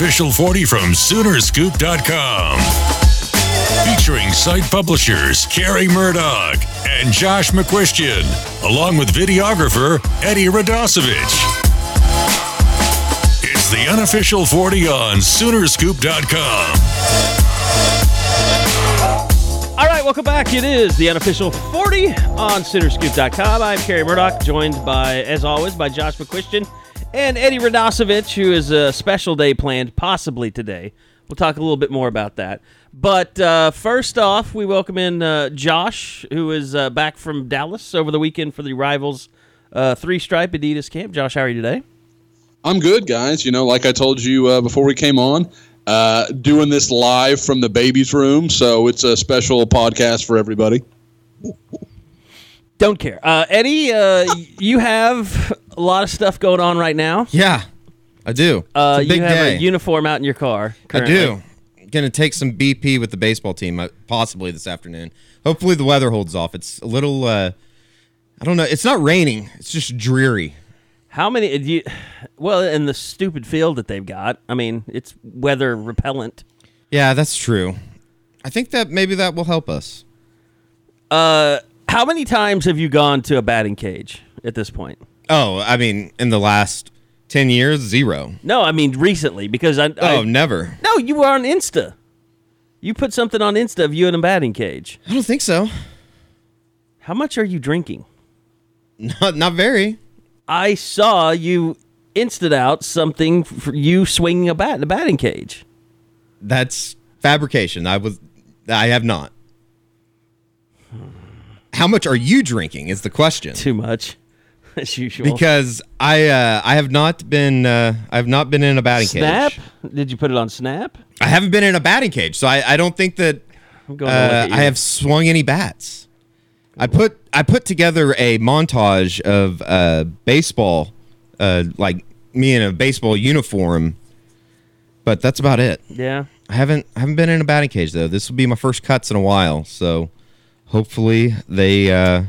unofficial 40 from Soonerscoop.com. Featuring site publishers Carrie Murdoch and Josh McCuistion, along with videographer Eddie Radosevich. It's the unofficial 40 on Soonerscoop.com. All right, welcome back. It is the unofficial 40 on Soonerscoop.com. I'm Kerry Murdoch, joined by, as always, by Josh McCuistion and Eddie Radosevich, who is a special day planned possibly today. We'll talk a little bit more about that. But uh, first off, we welcome in uh, Josh, who is uh, back from Dallas over the weekend for the Rivals uh, Three Stripe Adidas camp. Josh, how are you today? I'm good, guys. You know, like I told you uh, before we came on, uh, doing this live from the baby's room, so it's a special podcast for everybody. Don't care. Uh, Eddie, uh, you have a lot of stuff going on right now. Yeah, I do. Uh, it's a big you have day. a uniform out in your car. I currently. do. Going to take some BP with the baseball team, uh, possibly this afternoon. Hopefully the weather holds off. It's a little, uh, I don't know. It's not raining. It's just dreary. How many? Do you, well, in the stupid field that they've got, I mean, it's weather repellent. Yeah, that's true. I think that maybe that will help us. Uh, how many times have you gone to a batting cage at this point? Oh, I mean, in the last 10 years, zero. No, I mean recently because I. Oh, I never. no, you were on Insta. You put something on Insta of you in a batting cage. I don't think so. How much are you drinking? Not, not very. I saw you insted out something for you swinging a bat in a batting cage. That's fabrication. I was, I have not. How much are you drinking? Is the question. Too much, as usual. because I uh, I have not been uh, I have not been in a batting Snap? cage. Did you put it on Snap? I haven't been in a batting cage, so I, I don't think that I'm going uh. I have swung any bats. I put I put together a montage of uh, baseball, uh, like me in a baseball uniform, but that's about it. Yeah. I haven't I haven't been in a batting cage though. This will be my first cuts in a while, so hopefully they. Uh,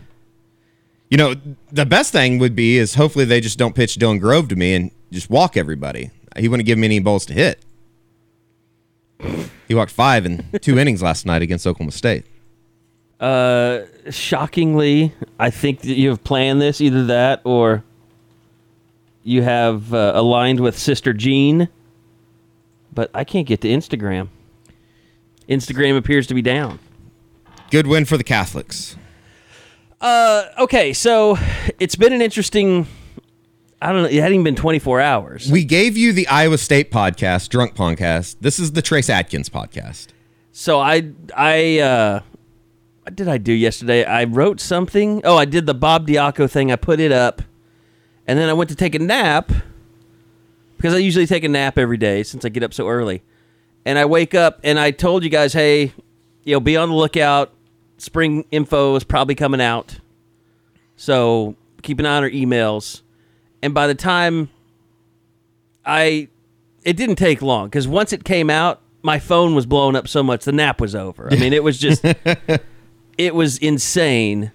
you know, the best thing would be is hopefully they just don't pitch Dylan Grove to me and just walk everybody. He wouldn't give me any balls to hit. He walked five in two innings last night against Oklahoma State. Uh, shockingly, I think that you have planned this either that or you have uh, aligned with Sister Jean, but I can't get to Instagram. Instagram appears to be down. Good win for the Catholics. Uh, okay, so it's been an interesting. I don't know. It hadn't even been 24 hours. We gave you the Iowa State podcast, Drunk Podcast. This is the Trace Adkins podcast. So I I uh what did I do yesterday? I wrote something. Oh, I did the Bob Diaco thing. I put it up. And then I went to take a nap because I usually take a nap every day since I get up so early. And I wake up and I told you guys, "Hey, you know, be on the lookout. Spring info is probably coming out. So, keep an eye on our emails." And by the time I it didn't take long because once it came out, my phone was blowing up so much the nap was over. I mean, it was just it was insane.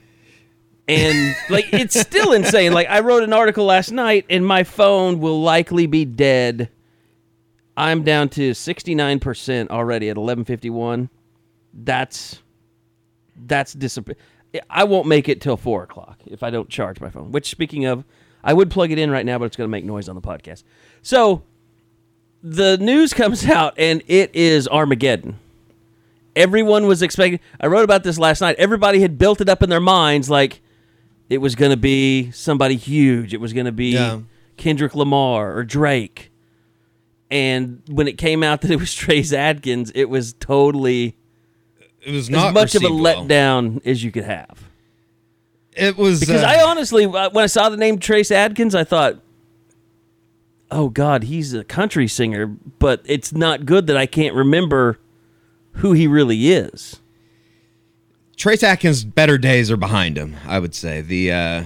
And like it's still insane. Like I wrote an article last night and my phone will likely be dead. I'm down to 69% already at 1151. That's that's disappointing. I won't make it till four o'clock if I don't charge my phone. Which, speaking of, I would plug it in right now, but it's going to make noise on the podcast. So the news comes out and it is Armageddon. Everyone was expecting. I wrote about this last night. Everybody had built it up in their minds like it was going to be somebody huge. It was going to be Yeah. Kendrick Lamar or Drake. And when it came out that it was Trace Adkins, it was totally It was as not much of a received well. letdown as you could have. It was Because uh, I honestly, uh, when I saw the name Trace Adkins, I thought, "Oh God, he's a country singer," but it's not good that I can't remember who he really is. Trace Adkins' better days are behind him. I would say the. Uh,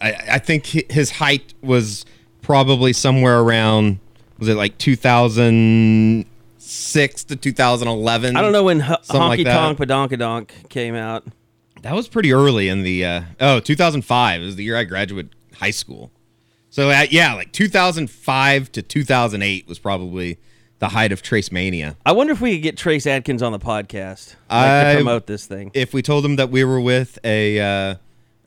I, I think his height was probably somewhere around. Was it like 2006 to 2011? I don't know when H- like Honky that. Tonk Badonkadonk came out. That was pretty early in the. Uh, oh, 2005 is the year I graduated high school. So uh, yeah, like 2005 to 2008 was probably the height of Trace mania. I wonder if we could get Trace Adkins on the podcast like, I- to promote this thing. If we told him that we were with a uh,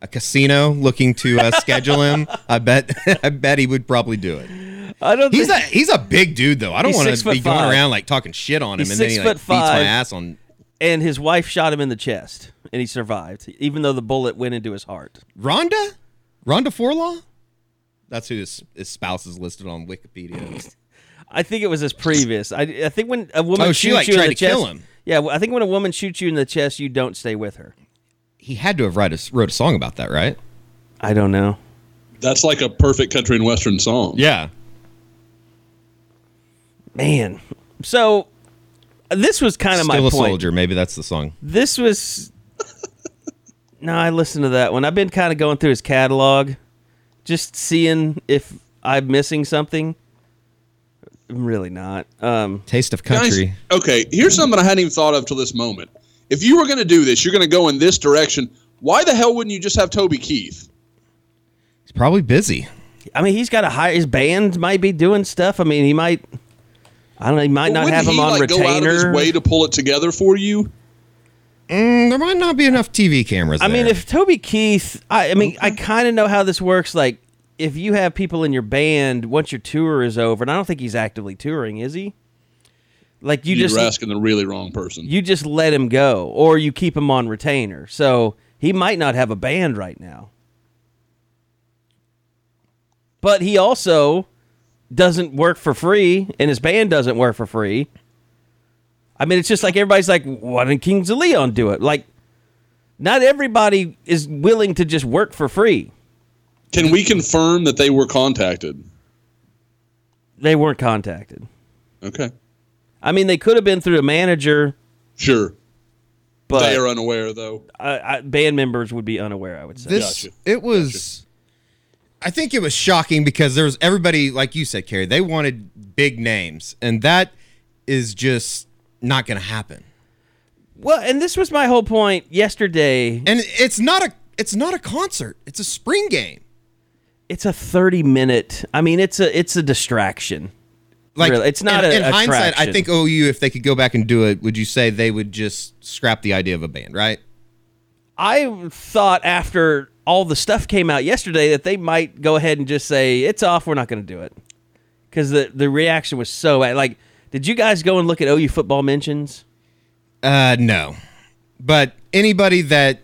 a casino looking to uh, schedule him, I bet I bet he would probably do it. I don't. He's a he's a big dude though. I don't He's want six to foot be going around like talking shit on him He's and then six he like foot beats my five. ass on. and his wife shot him in the chest, and he survived, even though the bullet went into his heart. Rhonda, Rhonda Forlaw. That's who his, his spouse is listed on Wikipedia. I think it was his previous. I, I think when a woman Oh, shoots she, like, you in tried the to chest, kill him. Yeah, well, I think when a woman shoots you in the chest, you don't stay with her. he had to have write a, wrote a song about that, right? I don't know. That's like a perfect country and western song. Yeah. Man, so this was kind of my Still a point. soldier. Maybe that's the song. This was. no, I listened to that one. I've been kind of going through his catalog, just seeing if I'm missing something. I'm really not. Um, Taste of Guys, country. okay, here's something I hadn't even thought of till this moment. If you were going to do this, you're going to go in this direction. Why the hell wouldn't you just have Toby Keith? He's probably busy. I mean, he's got a high. His band might be doing stuff. I mean, he might. I don't know. He might Well, not have him he, on like, Go out of his retainer. way to pull it together for you. Mm, there might not be enough TV cameras. I mean, if Toby Keith, I, I mean, I kind of know how this works. Like, if you have people in your band once your tour is over, and I don't think he's actively touring, is he? Like you You just are asking the really wrong person. you just let him go, or you keep him on retainer. So he might not have a band right now, but he also doesn't work for free, and his band doesn't work for free. I mean, it's just like everybody's like, why didn't Kings of Leon do it? Like, not everybody is willing to just work for free. Can we confirm that they were contacted? They weren't contacted. Okay, I mean, they could have been through a manager, sure. but they are unaware, though. I, I, band members would be unaware. I would say. this Gotcha. it was. I think it was shocking because there was everybody, like you said, Carrie. They wanted big names, and that is just not going to happen. Well, and this was my whole point yesterday. And it's not a it's not a concert. It's a spring game. It's a 30 minute. I mean, it's a it's a distraction. Like Really, it's not in, a in hindsight. I think OU, if they could go back and do it, would you say they would just scrap the idea of a band, right? I thought after all the stuff came out yesterday that they might go ahead and just say it's off. We're not going to do it because the the reaction was so bad. like. Did you guys go and look at OU football mentions? Uh, no. But anybody that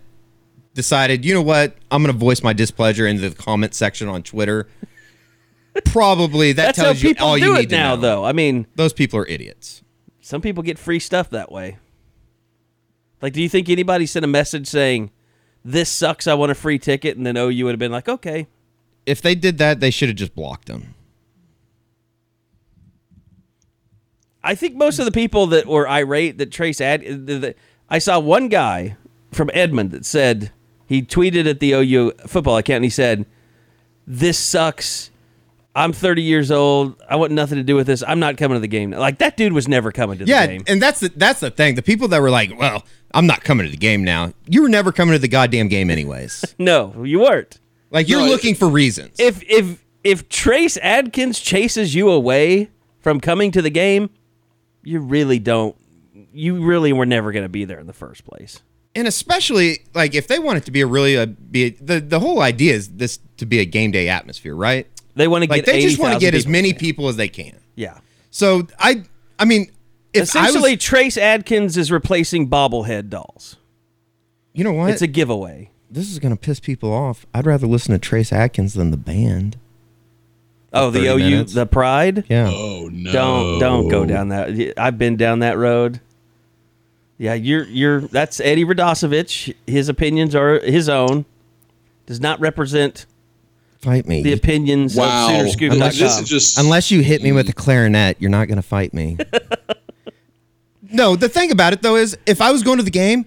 decided, you know what, I'm going to voice my displeasure in the comment section on Twitter. Probably that tells you all do you need to now, know. though. I mean, Those people are idiots. some people get free stuff that way. Like, do you think anybody sent a message saying, "This sucks. I want a free ticket," and then OU would have been like, "Okay." If they did that, they should have just blocked them. I think most of the people that were irate that Trace ad, the, the, I saw one guy from Edmond that said he tweeted at the OU football account and he said, "This sucks. I'm 30 years old. I want nothing to do with this. I'm not coming to the game." Like that dude was never coming to the Yeah, game. and that's the that's the thing. The people that were like, "Well, I'm not coming to the game now." You were never coming to the goddamn game anyways. No, you weren't. Like you're No, it- looking for reasons. If if if Trace Adkins chases you away from coming to the game, you really don't. You really were never going to be there in the first place. and especially like if they want it to be a really a be a, the the whole idea is this to be a game day atmosphere, right? They want to Like get they just want to get as people. many people as they can. Yeah. So I I mean if Essentially, I was, Trace Adkins is replacing bobblehead dolls. you know what? It's a giveaway. this is going to piss people off. I'd rather listen to Trace Adkins than the band. Oh, the 30 OU, minutes. the Pride. Yeah. Oh no! Don't don't go down that. I've been down that road. Yeah, you're you're. That's Eddie Radosevich. His opinions are his own. Does not represent Fight me. the opinions Wow, of SoonerScoop.com. Like, this is just Unless you hit me with a mm. clarinet, you're not going to fight me. no, the thing about it though is if I was going to the game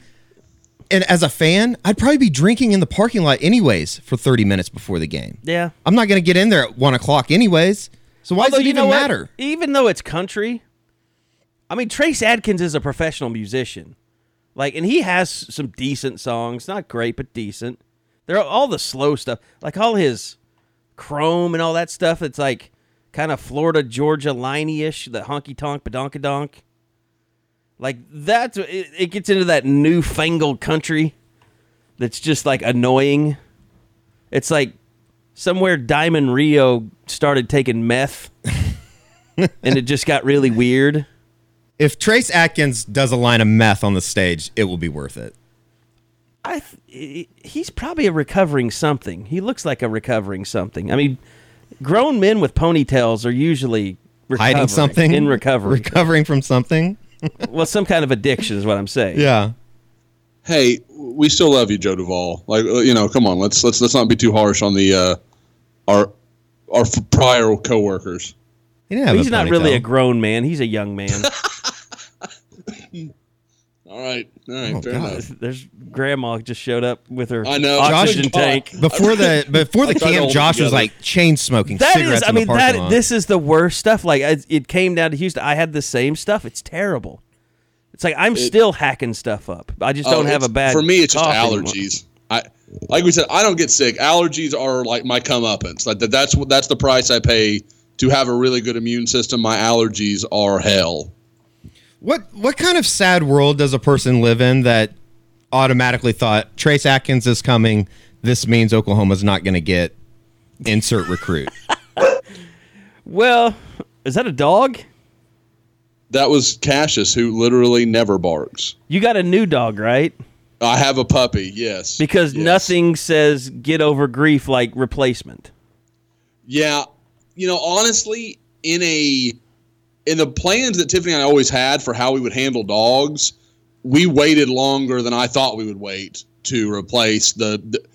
and as a fan, I'd probably be drinking in the parking lot anyways for 30 minutes before the game. yeah. I'm not going to get in there at one o'clock anyways. So why Although, does it you even know what? matter? Even though it's country, I mean Trace Adkins is a professional musician, like, and he has some decent songs. Not great, but decent. They're all the slow stuff, like all his chrome and all that stuff. It's like kind of Florida Georgia liney ish, the honky tonk badonkadonk. Like that's it, it gets into that newfangled country that's just like annoying. It's like somewhere Diamond Rio started taking meth and it just got really weird. If Trace Adkins does a line of meth on the stage, it will be worth it. I th- he's probably a recovering something. He looks like a recovering something. I mean, grown men with ponytails are usually Hiding something in recovery. recovering from something. well, some kind of addiction is what I'm saying. Yeah. Hey, we still love you, Joe Duvall. Like uh, you know, come on, let's let's let's not be too harsh on the uh, our our prior coworkers. He He's not really a grown man. He's a young man. All right, all right, Oh, fair God. enough. There's grandma just showed up with her I know. oxygen Josh- tank. before the before the I tried to camp. hold it Josh was like chain smoking That cigarettes is, I mean, that lot. this is the worst stuff. Like I, it came down to Houston. I had the same stuff. It's terrible. It's like I'm still hacking stuff up. I just oh, don't Oh, have a bad. For me, it's just cough anymore. allergies. I like we said, I don't get sick. Allergies are like my comeuppance. Like that, that's what that's the price I pay to have a really good immune system. My allergies are hell. What what kind of sad world does a person live in that automatically thought Trace Adkins is coming? This means Oklahoma's not going to get insert recruit. Well, is that a dog? That was Cassius, who literally never barks. You got a new dog, right? I have a puppy. Yes, Because Yes. nothing says get over grief like replacement. Yeah, you know, honestly, in a in the plans that Tiffany and I always had for how we would handle dogs, we waited longer than I thought we would wait to replace the. the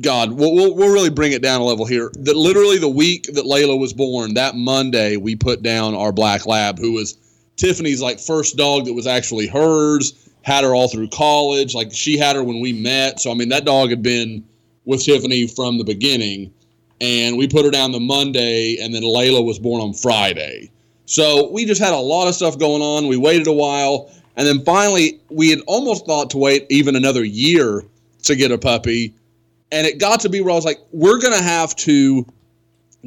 God, we'll, we'll, we'll really bring it down a level here. That literally the week that Layla was born, that Monday, we put down our black lab, who was Tiffany's like first dog that was actually hers. Had her all through college. Like she had her when we met. So I mean, that dog had been with Tiffany from the beginning and we put her down the Monday, and then Layla was born on Friday. So we just had a lot of stuff going on. We waited a while, and then finally, we had almost thought to wait even another year to get a puppy. And it got to be where I was like, we're going to have to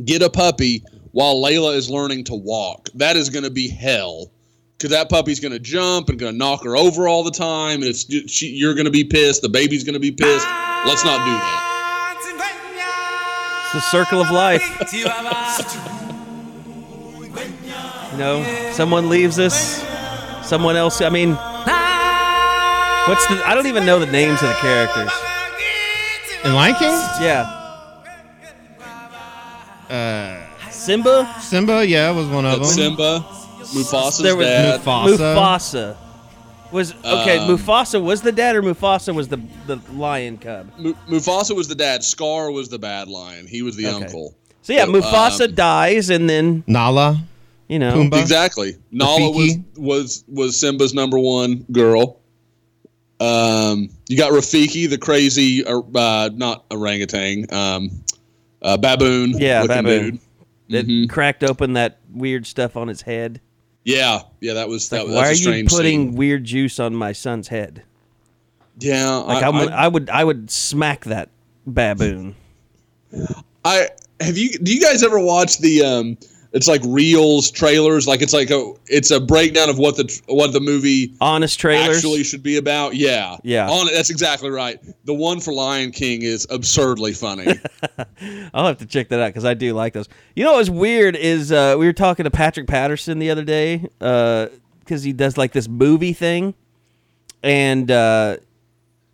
get a puppy while Layla is learning to walk. That is going to be hell. Because that puppy's going to jump and going to knock her over all the time, and it's she, you're going to be pissed. The baby's going to be pissed. Let's not do that. It's the circle of life. You know, someone leaves us, someone else. I mean, what's the? I don't even know the names of the characters. In Lion King, Yeah. Uh, Simba. Simba, yeah, was one of them. Simba, Mufasa's There was dad. Mufasa. Mufasa. Was okay. Um, Mufasa was the dad, or Mufasa was the the lion cub. Mu- Mufasa was the dad. Scar was the bad lion. He was the Okay. uncle. So yeah, So, Mufasa um, dies, and then Nala, you know, Pumbaa. Exactly. Nala was, was was Simba's number one girl. Um, you got Rafiki, the crazy, uh, uh, not orangutan, um, uh, baboon. Yeah, looking baboon. dude. that Mhm. cracked open that weird stuff on his head. Yeah, yeah, that was that. Like, was why that's are a you putting scene. weird juice on my son's head? Yeah, Like I, I, would, I, I would, I would smack that baboon. I have you. Do you guys ever watch the? Um, it's like reels trailers. Like it's like a. It's a breakdown of what the what the movie Honest trailers. actually should be about. Yeah, Yeah. On that's exactly right. The one for Lion King is absurdly funny. I'll have to check that out because I do like those. You know what's weird is uh, we were talking to Patrick Patterson the other day because he does like this movie thing, and uh,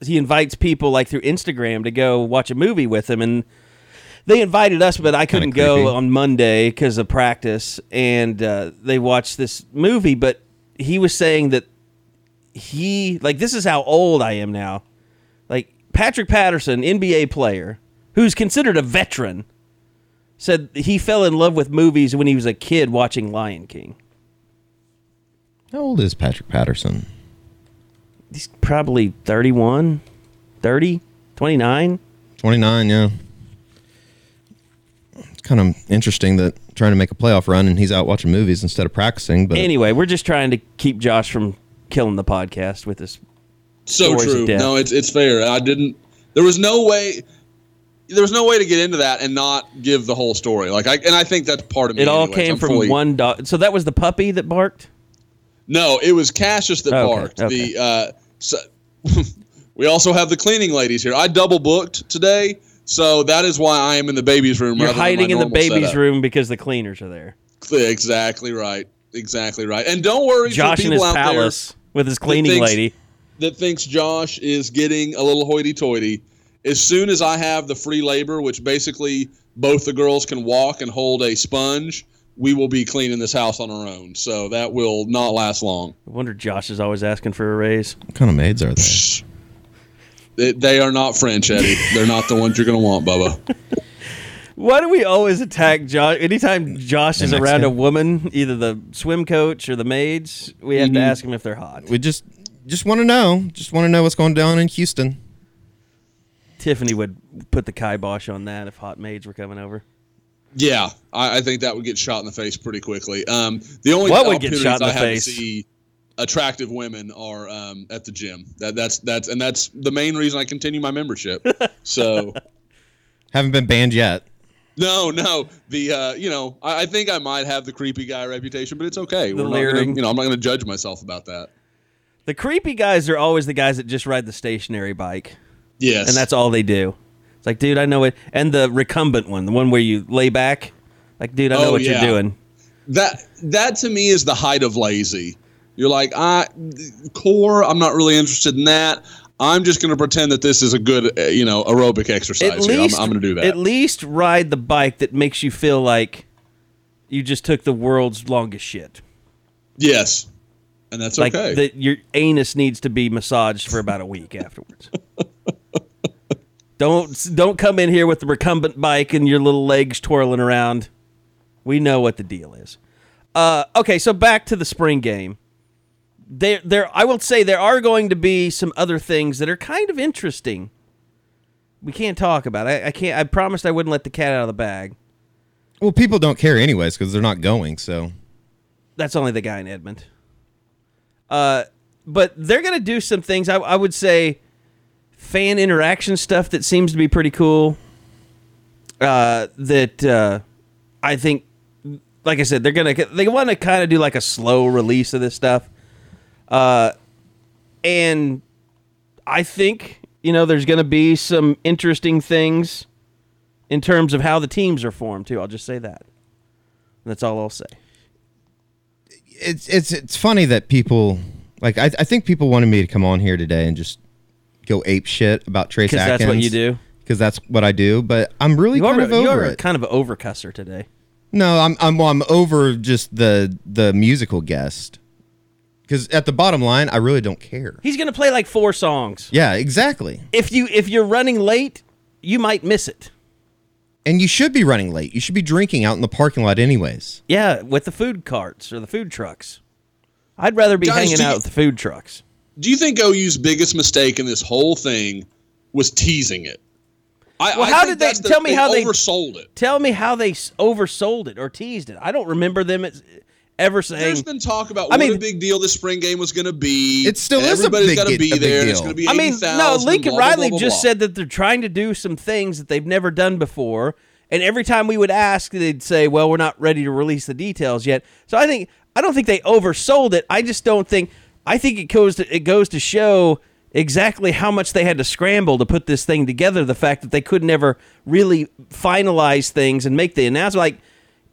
he invites people like through Instagram to go watch a movie with him, and they invited us, but I couldn't go creepy. on Monday because of practice, and uh, they watched this movie, but he was saying that he like this is how old I am now. Like Patrick Patterson, NBA player, who's considered a veteran, said he fell in love with movies when he was a kid watching Lion King. How old is Patrick Patterson? He's probably 31, 30, 29. 29, yeah. It's kind of interesting that trying to make a playoff run and he's out watching movies instead of practicing. But Anyway, we're just trying to keep Josh from killing the podcast with this. so true. No, it's it's fair. I didn't. There was no way. There was no way to get into that and not give the whole story. Like I and I think that's part of me. It all anyways. came I'm from fully- one dog. So that was the puppy that barked. No, it was Cassius that Okay, barked. okay. The uh, so, we also have the cleaning ladies here. I double booked today, so that is why I am in the baby's room. You're rather than my hiding in the baby's setup. room because the cleaners are there. Exactly right. Exactly right. And don't worry, Josh for in people his out palace with his cleaning thinks- lady. that thinks Josh is getting a little hoity-toity. As soon as I have the free labor, which basically both the girls can walk and hold a sponge, we will be cleaning this house on our own. So that will not last long. I wonder Josh is always asking for a raise. What kind of maids are they? They, they are not French, Eddie. They're not the ones you're going to want, Bubba. Why do we always attack Josh? Anytime Josh is around a woman, either the swim coach or the maids, we have Mm-hmm. to ask him if they're hot. We just just want to know. Just want to know what's going down in Houston. Tiffany would put the kibosh on that if hot maids were coming over. Yeah, I, I think that would get shot in the face pretty quickly. Um, the only What would get shot in I the have face? To see attractive women are um, at the gym. That, that's that's and that's the main reason I continue my membership. so Haven't been banned yet. no, no, the uh, you know I, I think I might have the creepy guy reputation, but it's okay. The We're not gonna, leering. you know, I'm not going to judge myself about that. The creepy guys are always the guys that just ride the stationary bike, Yes, and that's all they do. It's like, dude, I know it. And the recumbent one, the one where you lay back, like, dude, I know Oh, what yeah. you're doing. that that to me is the height of lazy. You're like, I core. I'm not really interested in that. I'm just going to pretend that this is a good, uh, you know, aerobic exercise. At here. least, I'm, I'm going to do that. At least ride the bike that makes you feel like you just took the world's longest shit. yes, and that's Like okay. that, your anus needs to be massaged for about a week afterwards. don't don't come in here with the recumbent bike and your little legs twirling around. We know what the deal is. Uh, okay, so back to the spring game. There, there. I will say there are going to be some other things that are kind of interesting. We can't talk about. I, I can't. I promised I wouldn't let the cat out of the bag. Well, people don't care anyways because they're not going. So That's only the guy in Edmond. Uh, but they're gonna do some things. I, I would say fan interaction stuff that seems to be pretty cool. Uh, that uh, I think, like I said, they're gonna they want to kind of do like a slow release of this stuff. Uh, and I think you know there's gonna be some interesting things in terms of how the teams are formed too. I'll just say that. That's all I'll say. it's it's it's funny that people like I, I think people wanted me to come on here today and just go ape shit about Trace Because Adkins that's what you do. because that's what I do. But I'm really You kind are, of over it. kind of an overcusser today. No, I'm I'm well, I'm over just the the musical guest. Because at the bottom line, I really don't care. He's gonna play like four songs. Yeah, exactly. If you if you're running late, you might miss it. And you should be running late. You should be drinking out in the parking lot, anyways. Yeah, with the food carts or the food trucks. I'd rather be Guys, hanging out you- with the food trucks. do you think OU's biggest mistake in this whole thing was teasing it? I, Well, I how did they- the- tell me how they- oversold it? Tell me how they oversold it or teased it. I don't remember them as- ever saying. There's been talk about I what mean- a big deal this spring game was going to be. It still and is a big got to ge- be a big there. It's deal. going to be. I mean, 80,000 no. Lincoln blah, blah, Riley blah, blah, just blah. said that they're trying to do some things that they've never done before. And every time we would ask, they'd say, "Well, we're not ready to release the details yet." So I think I don't think they oversold it. I just don't think. I think it goes to it goes to show exactly how much they had to scramble to put this thing together. The fact that they could never really finalize things and make the announcement. Like,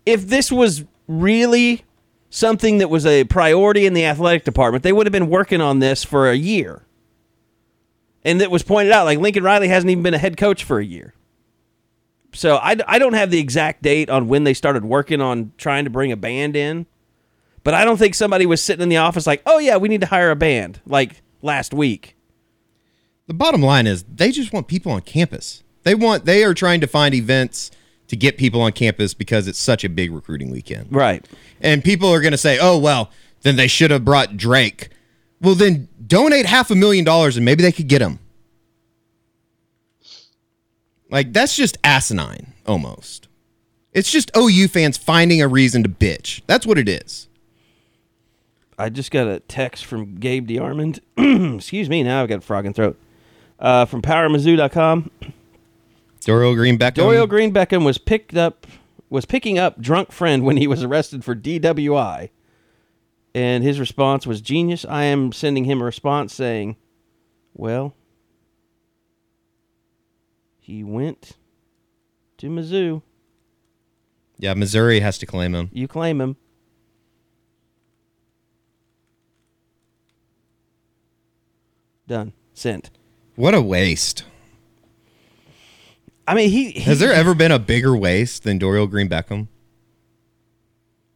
if this was really something that was a priority in the athletic department, they would have been working on this for a year. And it was pointed out, like Lincoln Riley hasn't even been a head coach for a year. So I, I don't have the exact date on when they started working on trying to bring a band in, but I don't think somebody was sitting in the office like, oh yeah, we need to hire a band like last week. The bottom line is they just want people on campus. They want they are trying to find events to get people on campus because it's such a big recruiting weekend. Right. And people are going to say, "Oh, well, then they should have brought Drake." Well, then donate half a million dollars and maybe they could get him. Like that's just asinine almost. It's just OU fans finding a reason to bitch. That's what it is. I just got a text from Gabe DeArmond. Excuse me, now I've got a frog in throat. Uh, from PowerMizzou.com. Dorial Green Beckham. Dorial Green Beckham was picked up was picking up drunk friend when he was arrested for DWI. And his response was genius. I am sending him a response saying, "Well, he went to Mizzou. Yeah, Missouri has to claim him. You claim him." Done. Sent. What a waste. I mean, he, he Has there ever been a bigger waste than Dorial Green Beckham?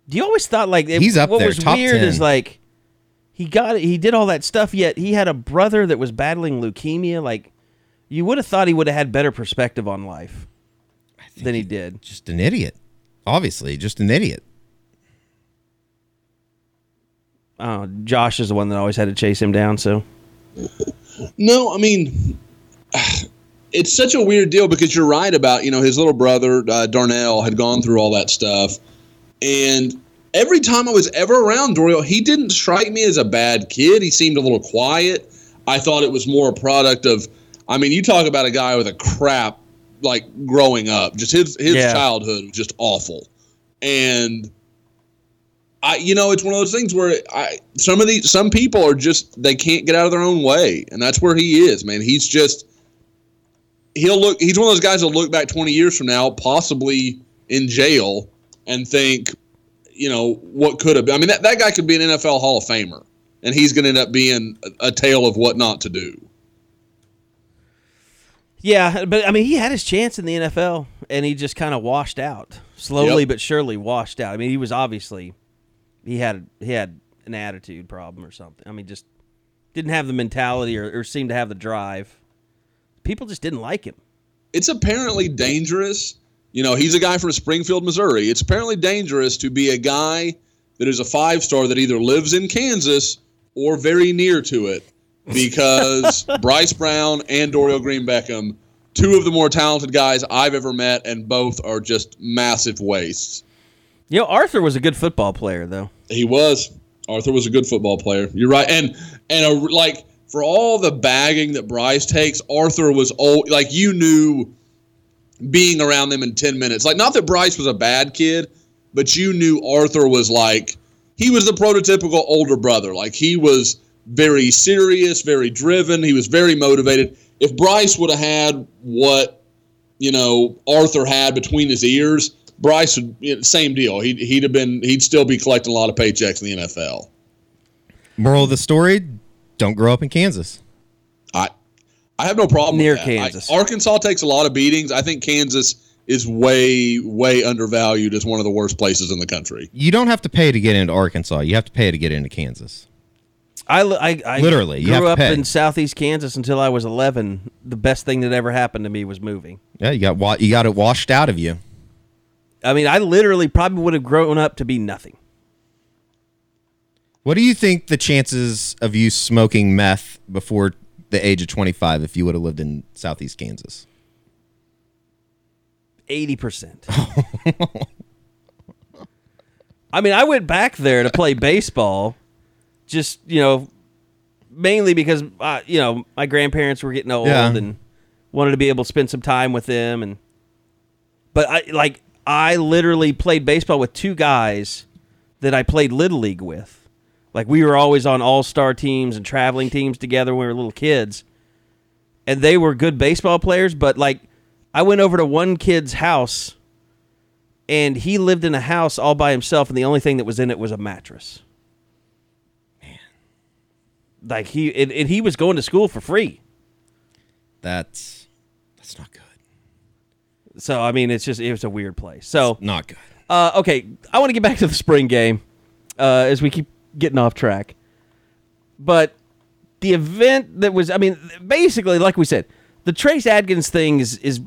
Do you always thought like it, He's up what there, was top weird 10. is like he got it, he did all that stuff. Yet he had a brother that was battling leukemia. Like you would have thought he would have had better perspective on life than he did. Just an idiot. Obviously, just an idiot. Oh, Josh is the one that always had to chase him down. So No, I mean, it's such a weird deal because you're right about you know his little brother uh, Darnell had gone through all that stuff, and every time I was ever around Dorial, he didn't strike me as a bad kid. He seemed a little quiet. I thought it was more a product of. I mean, you talk about a guy with a crap like growing up. Just his his Yeah. childhood was just awful, and I, you know, it's one of those things where I some of these some people are just they can't get out of their own way, and that's where he is, man. He's just he'll look. He's one of those guys that'll look back twenty years from now, possibly in jail, and think, you know, what could have been. I mean, that that guy could be an NFL Hall of Famer, and he's going to end up being a, a tale of what not to do. yeah, but I mean he had his chance in the NFL and he just kind of washed out slowly Yep. but surely washed out. I mean he was obviously he had he had an attitude problem or something. I mean just didn't have the mentality or, or seemed to have the drive. People just didn't like him. it's apparently dangerous. You know, he's a guy from Springfield, Missouri. It's apparently dangerous to be a guy that is a five star that either lives in Kansas or very near to it because Bryce Brown and Dorial Green Beckham, two of the more talented guys I've ever met, and both are just massive wastes. You know, Arthur was a good football player, though. He was. Arthur was a good football player. You're right. And and a, like for all the bagging that Bryce takes, Arthur was old. Like you knew being around them in 10 minutes. Like not that Bryce was a bad kid, but you knew Arthur was like he was the prototypical older brother. Like he was very serious, very driven. He was very motivated. If Bryce would have had what you know Arthur had between his ears, Bryce would same deal. He'd he'd have been he'd still be collecting a lot of paychecks in the NFL. Moral of the story: Don't grow up in Kansas. I I have no problem Near with that. I- Kansas. Arkansas takes a lot of beatings. I think Kansas is way way undervalued as one of the worst places in the country. You don't have to pay to get into Arkansas. You have to pay to get into Kansas. I, I, I Literally, grew up pay. in southeast Kansas until I was 11. The best thing that ever happened to me was moving. Yeah, you got wa- you got it washed out of you. I mean, I literally probably would have grown up to be nothing. What do you think the chances of you smoking meth before the age of 25 if you would have lived in southeast Kansas? 80%. I mean, I went back there to play baseball just, you know, mainly because, uh, you know, my grandparents were getting old Yeah. and wanted to be able to spend some time with them. And, but I, like, I literally played baseball with two guys that I played Little League with. Like, we were always on all star teams and traveling teams together when we were little kids. And they were good baseball players, but like, I went over to one kid's house and he lived in a house all by himself and the only thing that was in it was a mattress. Man. Like he and, and he was going to school for free. That's that's not good. So I mean it's just it was a weird place. So Not good. uh, okay, I want to get back to the spring game uh, as we keep getting off track. But the event that was, I mean, basically, like we said, the Trace Adkins thing is is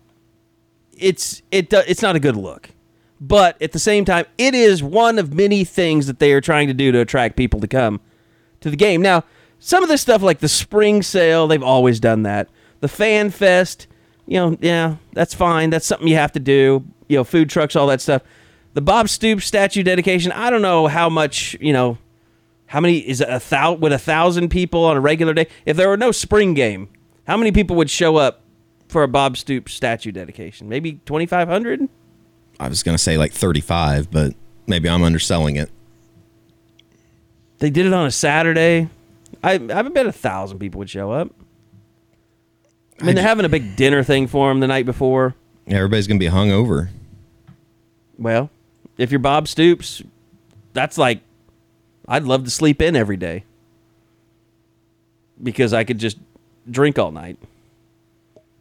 it's it it's not a good look. But at the same time, it is one of many things that they are trying to do to attract people to come to the game. Now, some of this stuff like the spring sale, they've always done that. The fan fest, you know, yeah, that's fine. That's something you have to do. You know, food trucks, all that stuff. The Bob Stoops statue dedication, I don't know how much, you know, how many is it a thousand with a thousand people on a regular day? If there were no spring game, how many people would show up for a Bob Stoops statue dedication? Maybe twenty five hundred. I was gonna say like 35, but maybe I'm underselling it. They did it on a Saturday. I I bet a thousand people would show up. I mean, they're having a big dinner thing for him the night before. Yeah, everybody's gonna be hungover. Well, if you're Bob Stoops, that's like I'd love to sleep in every day because I could just drink all night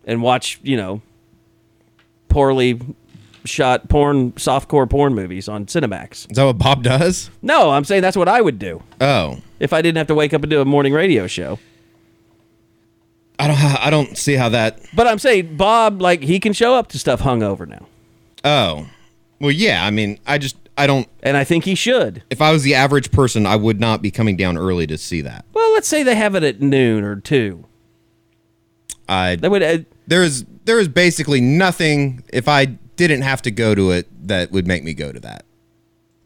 and watch, you know, poorly shot porn, softcore porn movies on Cinemax. Is that what Bob does? No, I'm saying that's what I would do Oh, if I didn't have to wake up and do a morning radio show. I don't. I don't see how that. But I'm saying Bob, like, he can show up to stuff hungover now, Oh, well, yeah. I mean, I just I don't. and I think he should. If I was the average person, I would not be coming down early to see that. Well, let's say they have it at noon or two. I That would. Uh, there is there is basically nothing. If I didn't have to go to it, that would make me go to that.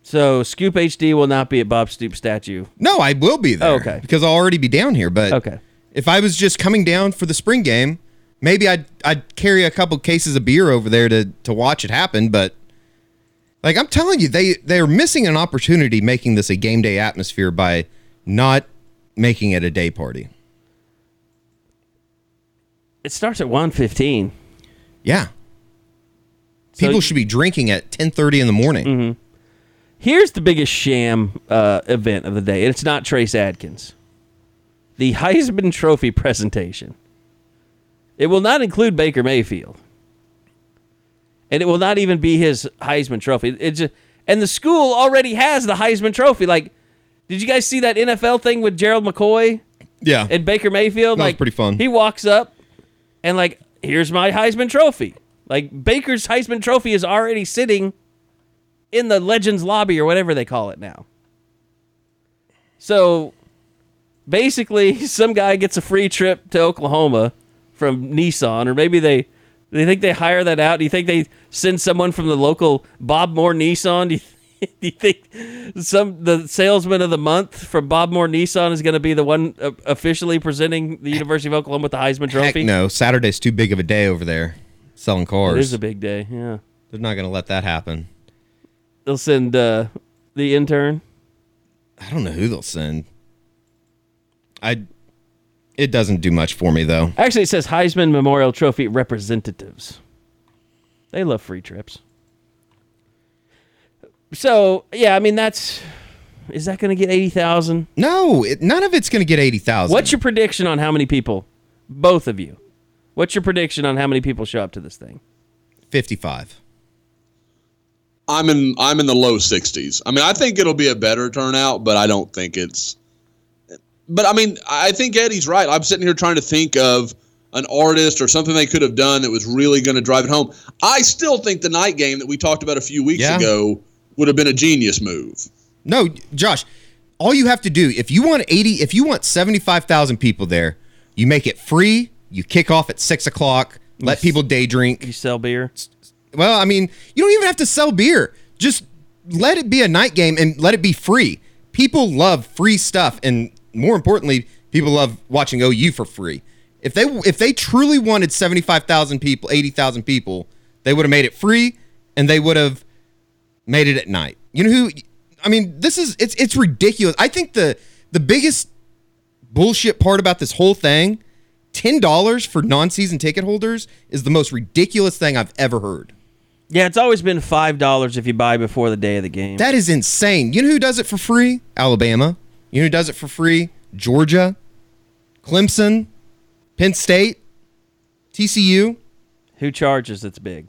so Scoop HD will not be at Bob Stoops statue. No, I will be there. Oh, okay. Because I'll already be down here. But Okay. if I was just coming down for the spring game, maybe I'd I'd carry a couple cases of beer over there to to watch it happen. But like I'm telling you, they they're missing an opportunity making this a game day atmosphere by not making it a day party. It starts at 1.15. Yeah. So- People should be drinking at 10:30 in the morning. Here's the biggest sham uh, event of the day, and it's not Trace Adkins. The Heisman Trophy presentation. It will not include Baker Mayfield, and it will not even be his Heisman Trophy. It just and the school already has the Heisman Trophy. Like, did you guys see that NFL thing with Gerald McCoy Yeah. and Baker Mayfield? That was like, pretty fun. He walks up and like, here's my Heisman Trophy. Like Baker's Heisman Trophy is already sitting in the Legends lobby or whatever they call it now. So basically, some guy gets a free trip to Oklahoma from Nissan, or maybe they they think they hire that out. Do you think they send someone from the local Bob Moore Nissan? Do you, do you think some the salesman of the month from Bob Moore Nissan is going to be the one uh, officially presenting the University of Oklahoma with the Heisman Trophy? Heck no, Saturday's too big of a day over there selling cars. is a big day. Yeah, They're not going to let that happen. they'll send uh, the intern. I don't know who they'll send. I it doesn't do much for me though. Actually, it says Heisman Memorial Trophy representatives. They love free trips. So yeah, I mean that's is that going to get eighty thousand? No, it, none of it's going to get 80,000. What's your prediction on how many people? Both of you. What's your prediction on how many people show up to this thing? 55? I'm in I'm in the low 60s. I mean, I think it'll be a better turnout, but I don't think it's. But I mean, I think Eddie's right. I'm sitting here trying to think of an artist or something they could have done that was really going to drive it home. I still think the night game that we talked about a few weeks Yeah. ago would have been a genius move. No, Josh, all you have to do if you want 80, if you want 75,000 people there, you make it free. You kick off at six o'clock. Let people day drink. You sell beer? Well, I mean, you don't even have to sell beer. Just let it be a night game and let it be free. People love free stuff, and more importantly, people love watching OU for free. If they if they truly wanted seventy five thousand people, eighty thousand people, they would have made it free, and they would have made it at night. You know who? I mean, this is it's it's ridiculous. I think the the biggest bullshit part about this whole thing, ten dollars for non season ticket holders, is the most ridiculous thing I've ever heard. Yeah, it's always been five dollars if you buy before the day of the game. That is insane. You know who does it for free? Alabama. You know who does it for free? Georgia, Clemson, Penn State, TCU, Who charges? That's big.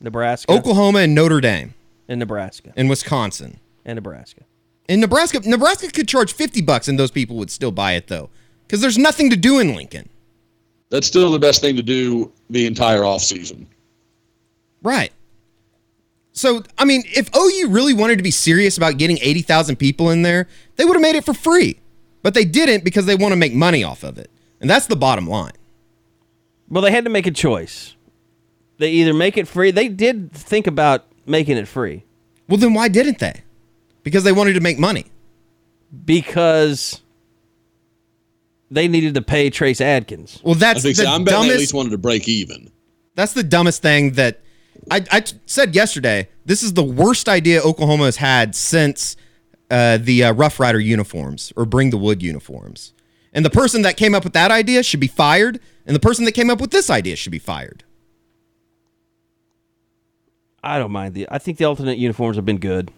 Nebraska Oklahoma, and Notre Dame, and Nebraska and Wisconsin. and Nebraska. In Nebraska, Nebraska could charge 50 bucks and those people would still buy it though. Because there's nothing to do in Lincoln. That's still the best thing to do the entire offseason. Right. So, I mean, if OU really wanted to be serious about getting 80,000 people in there, they would have made it for free. But they didn't because they want to make money off of it. And that's the bottom line. Well, they had to make a choice. They either make it free. They did think about making it free Well, then why didn't they? Because they wanted to make money. because they needed to pay Trace Adkins. Well, I that's think the so. I'm betting they at least wanted to break even. That's the dumbest thing that I, said yesterday. This is the worst idea Oklahoma has had since uh, the uh, Rough Rider uniforms or Bring the Wood uniforms. And the person that came up with that idea should be fired, and the person that came up with this idea should be fired. I don't mind the. I think the alternate uniforms have been good.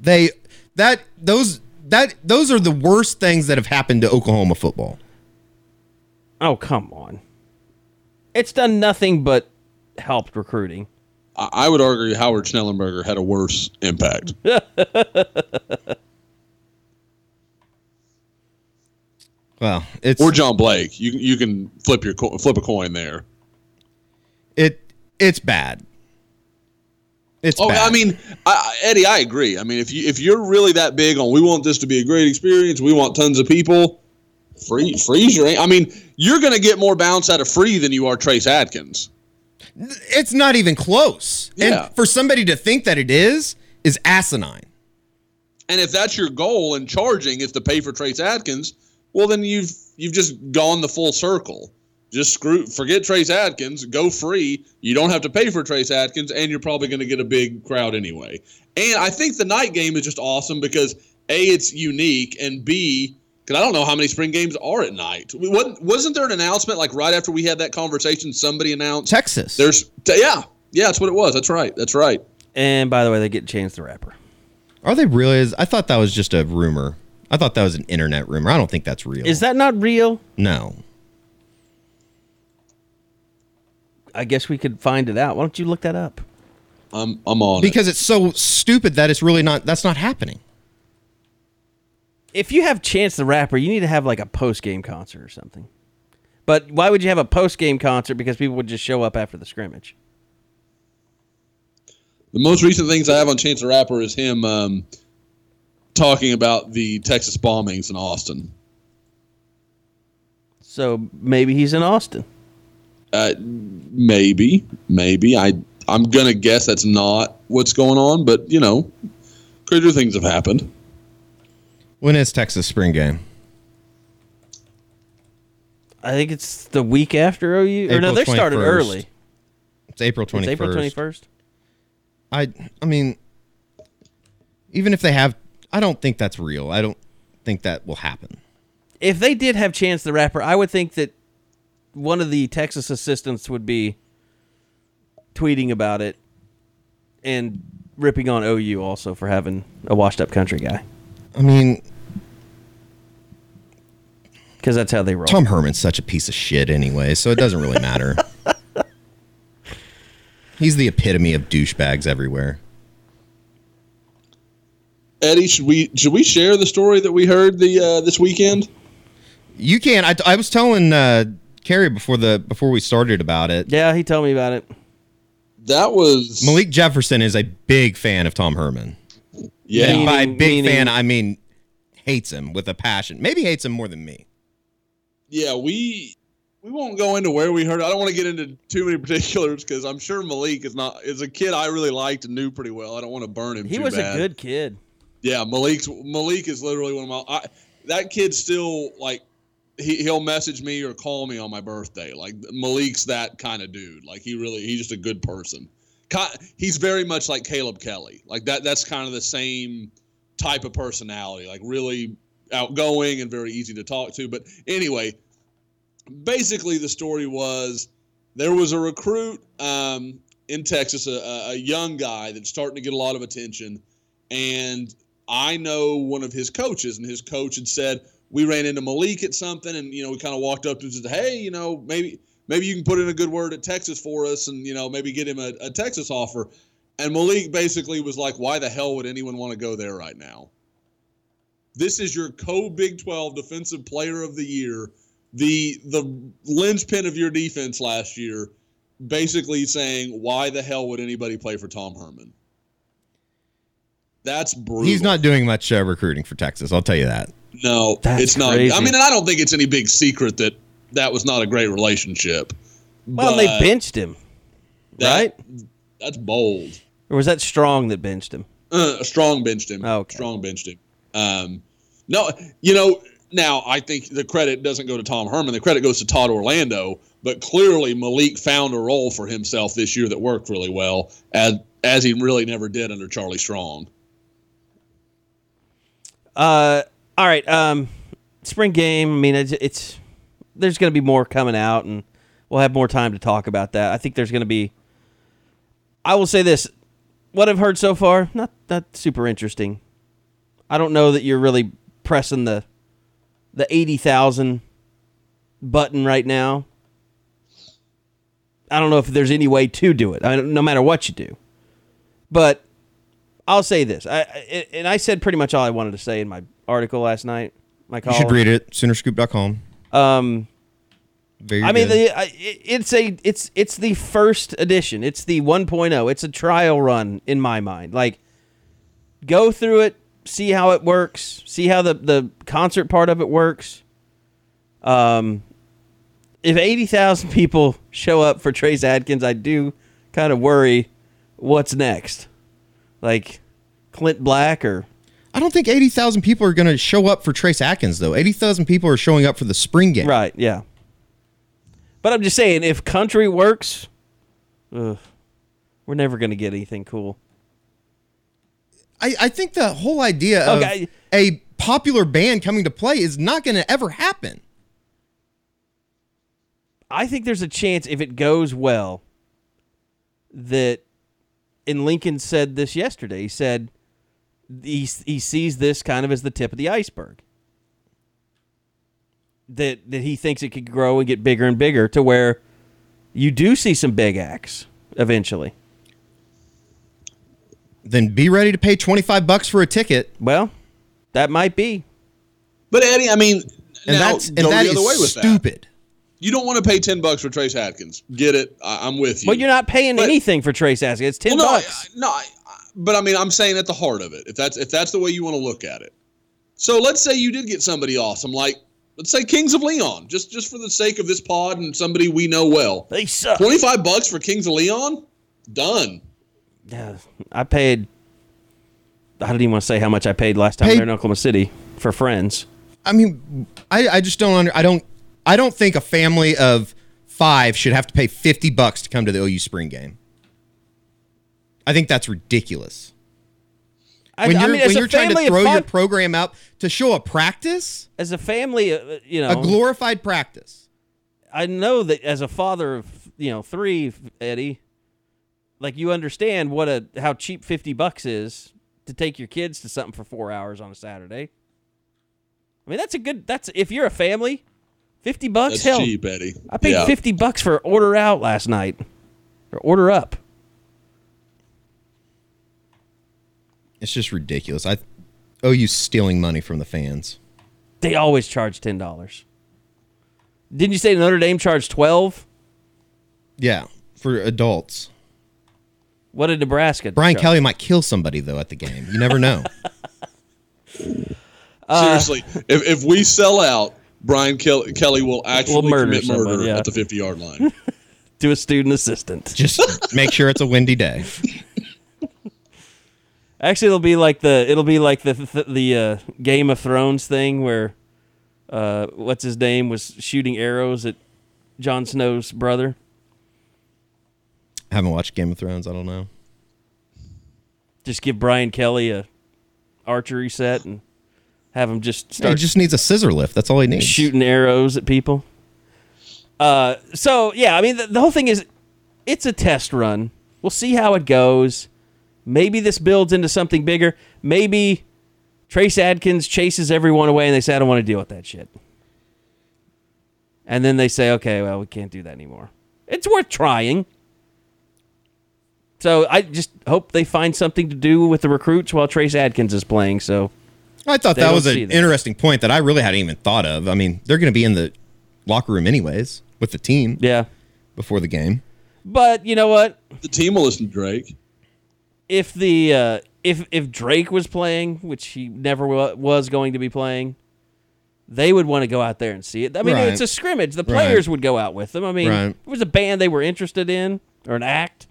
They that those that those are the worst things that have happened to Oklahoma football. Oh come on! It's done nothing but helped recruiting. I, I would argue Howard Schnellenberger had a worse impact. Well, it's or John Blake. You you can flip your co- flip a coin there. it it's bad. It's Oh, bad. I mean, I, I- Eddie, I agree. I mean, if you if you're really that big on, we want this to be a great experience. We want tons of people. Free, freeze your. I mean, you're going to get more bounce out of free than you are Trace Adkins. It's not even close. Yeah. And for somebody to think that it is is asinine. And if that's your goal in charging is to pay for Trace Adkins, well then you've you've just gone the full circle. Just screw forget Trace Adkins, go free. You don't have to pay for Trace Adkins, and you're probably going to get a big crowd anyway. And I think the night game is just awesome because A, it's unique, and B, because I don't know how many spring games are at night. We- Wasn't, wasn't there an announcement like right after we had that conversation? Somebody announced Texas. there's yeah, yeah, that's what it was. That's right. That's right. And by the way, they get Chance the Rapper. Are they really? Is I thought that was just a rumor. I thought that was an internet rumor. I don't think that's real. Is that not real? no? I guess we could find it out. Why don't you look that up? I'm I'm on it. Because it's so stupid that it's really not. That's not happening. If you have Chance the Rapper, you need to have like a post game concert or something. But why would you have a post game concert? Because people would just show up after the scrimmage. The most recent things I have on Chance the Rapper is him um, talking about the Texas bombings in Austin. So maybe he's in Austin. Uh, maybe, maybe I I'm gonna guess that's not what's going on, but you know, crazier things have happened. When is Texas spring game? I think it's the week after OU. or no, April they started early. It's April twenty first. April twenty first. I I mean, even if they have, I don't think that's real. I don't think that will happen. If they did have Chance the Rapper, I would think that one of the Texas assistants would be tweeting about it and ripping on OU also for having a washed up country guy I mean, because that's how they roll. Tom Herman's such a piece of shit anyway, so it doesn't really matter. He's the epitome of douchebags everywhere. Eddie, should we should we share the story that we heard the uh, this weekend? You can. I, I was telling uh, Carrie before the before we started about it. Yeah, he told me about it. That was Malik Jefferson is a big fan of Tom Herman. yeah. And by big meaning- fan, I mean hates him with a passion. Maybe hates him more than me. Yeah, we we won't go into where we heard. it. I don't want to get into too many particulars because I'm sure Malik is not is a kid I really liked and knew pretty well. I don't want to burn him. He was bad. a good kid. Yeah, Malik's Malik is literally one of my. I, that kid still like he he'll message me or call me on my birthday. Like Malik's that kind of dude. Like he really he's just a good person. He's very much like Caleb Kelly. Like that. That's kind of the same type of personality. Like really outgoing and very easy to talk to. But anyway, basically the story was there was a recruit um, in Texas, a, a- young guy that's starting to get a lot of attention, and I know one of his coaches, and his coach had said we ran into Malik at something, and you know we kind of walked up to him and said, "Hey, you know maybe maybe you can put in a good word at Texas for us, and you know maybe get him a, a Texas offer." And Malik basically was like, "Why the hell would anyone want to go there right now?" This is your co Big 12 Defensive Player of the Year, the the linchpin of your defense last year, basically saying, "Why the hell would anybody play for Tom Herman?" That's brutal. He's not doing much uh, recruiting for Texas. I'll tell you that. No, That's it's not. crazy. I mean, and I don't think it's any big secret that that was not a great relationship. Well, they benched him, that- right? That's bold. Or was that Strong that benched him? Uh, Strong benched him. Okay. Strong benched him. Um, no, you know, Now, I think the credit doesn't go to Tom Herman. The credit goes to Todd Orlando. But clearly, Malik found a role for himself this year that worked really well, as as he really never did under Charlie Strong. Uh, all right. Um, spring game. I mean, it's, it's there's going to be more coming out, and we'll have more time to talk about that. I think there's going to be. I will say this: what I've heard so far, not not super interesting. I don't know that you're really pressing the the eighty thousand button right now. I don't know if there's any way to do it. No matter what you do, but I'll say this. I, I and I said pretty much all I wanted to say in my article last night. My You should read it. Soonerscoop.com. Um, Very I mean, the, I, it's a it's it's the first edition. It's the 1.0. It's a trial run in my mind. Like, go through it, see how it works, see how the the concert part of it works. Um, if eighty thousand people show up for Trace Adkins, I do kind of worry what's next. Like Clint Black or I don't think 80,000 people are going to show up for Trace Adkins, though. 80,000 people are showing up for the spring game. Right, yeah. But I'm just saying, if country works, ugh, we're never going to get anything cool. I, I think the whole idea of Okay. a popular band coming to play is not going to ever happen. I think there's a chance if it goes well that, and Lincoln said this yesterday. He said he he sees this kind of as the tip of the iceberg. That that he thinks it could grow and get bigger and bigger to where you do see some big acts eventually. Then be ready to pay 25 bucks for a ticket. Well, that might be. But Eddie, I mean, And now that's and go that the other is way with that. stupid. You don't want to pay ten bucks for Trace Adkins. Get it? I, I'm with you. But you're not paying But- anything for Trace Adkins. It's ten Well, no, I- bucks. I- no, I, I- but I mean, I'm saying at the heart of it, if that's if that's the way you want to look at it. So let's say you did get somebody awesome, like let's say Kings of Leon, just just for the sake of this pod and somebody we know well. They suck. Twenty five bucks for Kings of Leon, done. Yeah, I paid. I don't even want to say how much I paid last time Paid- there in Oklahoma City for friends. I mean, I, I just don't under, I don't I don't think a family of five should have to pay 50 bucks to come to the OU spring game. I think that's ridiculous. I, When I you're, mean, as when a you're trying to family of throw your five- program out to show a practice, as a family, uh, you know, a glorified practice. I know that as a father of you know three, Eddie, like you understand what a how cheap fifty bucks is to take your kids to something for four hours on a Saturday. I mean, that's a good. That's if you're a family, fifty bucks. That's hell, cheap, Eddie. I paid Yeah. fifty bucks for order out last night, or order up. It's just ridiculous. I OU stealing money from the fans. They always charge ten dollars. Didn't you say Notre Dame charged twelve? Yeah, for adults. What did Nebraska? Brian charge? Kelly might kill somebody though at the game. You never know. Seriously, if, if we sell out, Brian Kelly, Kelly will actually murder commit murder someone, yeah. at the 50 yard line. to a student assistant. just make sure it's a windy day. Actually, it'll be like the it'll be like the the, the uh, Game of Thrones thing where uh, what's his name was shooting arrows at Jon Snow's brother. Haven't watched Game of Thrones. I don't know. Just give Brian Kelly a archery set and have him just He start just needs a scissor lift. That's all he needs. shooting arrows at people. Uh, so yeah, I mean the, the whole thing is it's a test run. We'll see how it goes. Maybe this builds into something bigger. Maybe Trace Adkins chases everyone away and they say I don't want to deal with that shit. And then they say, okay, well we can't do that anymore. It's worth trying. So I just hope they find something to do with the recruits while Trace Adkins is playing. So I thought that was an see that. interesting point that I really hadn't even thought of. I mean, they're going to be in the locker room anyways with the team yeah, before the game. but you know what? the team will listen to Drake. if the uh, if if Drake was playing, which he never wa- was going to be playing, they would want to go out there and see it. I mean, Right. it's a scrimmage. The Right. players would go out with them. I mean, Right. it was a band they were interested in or an act.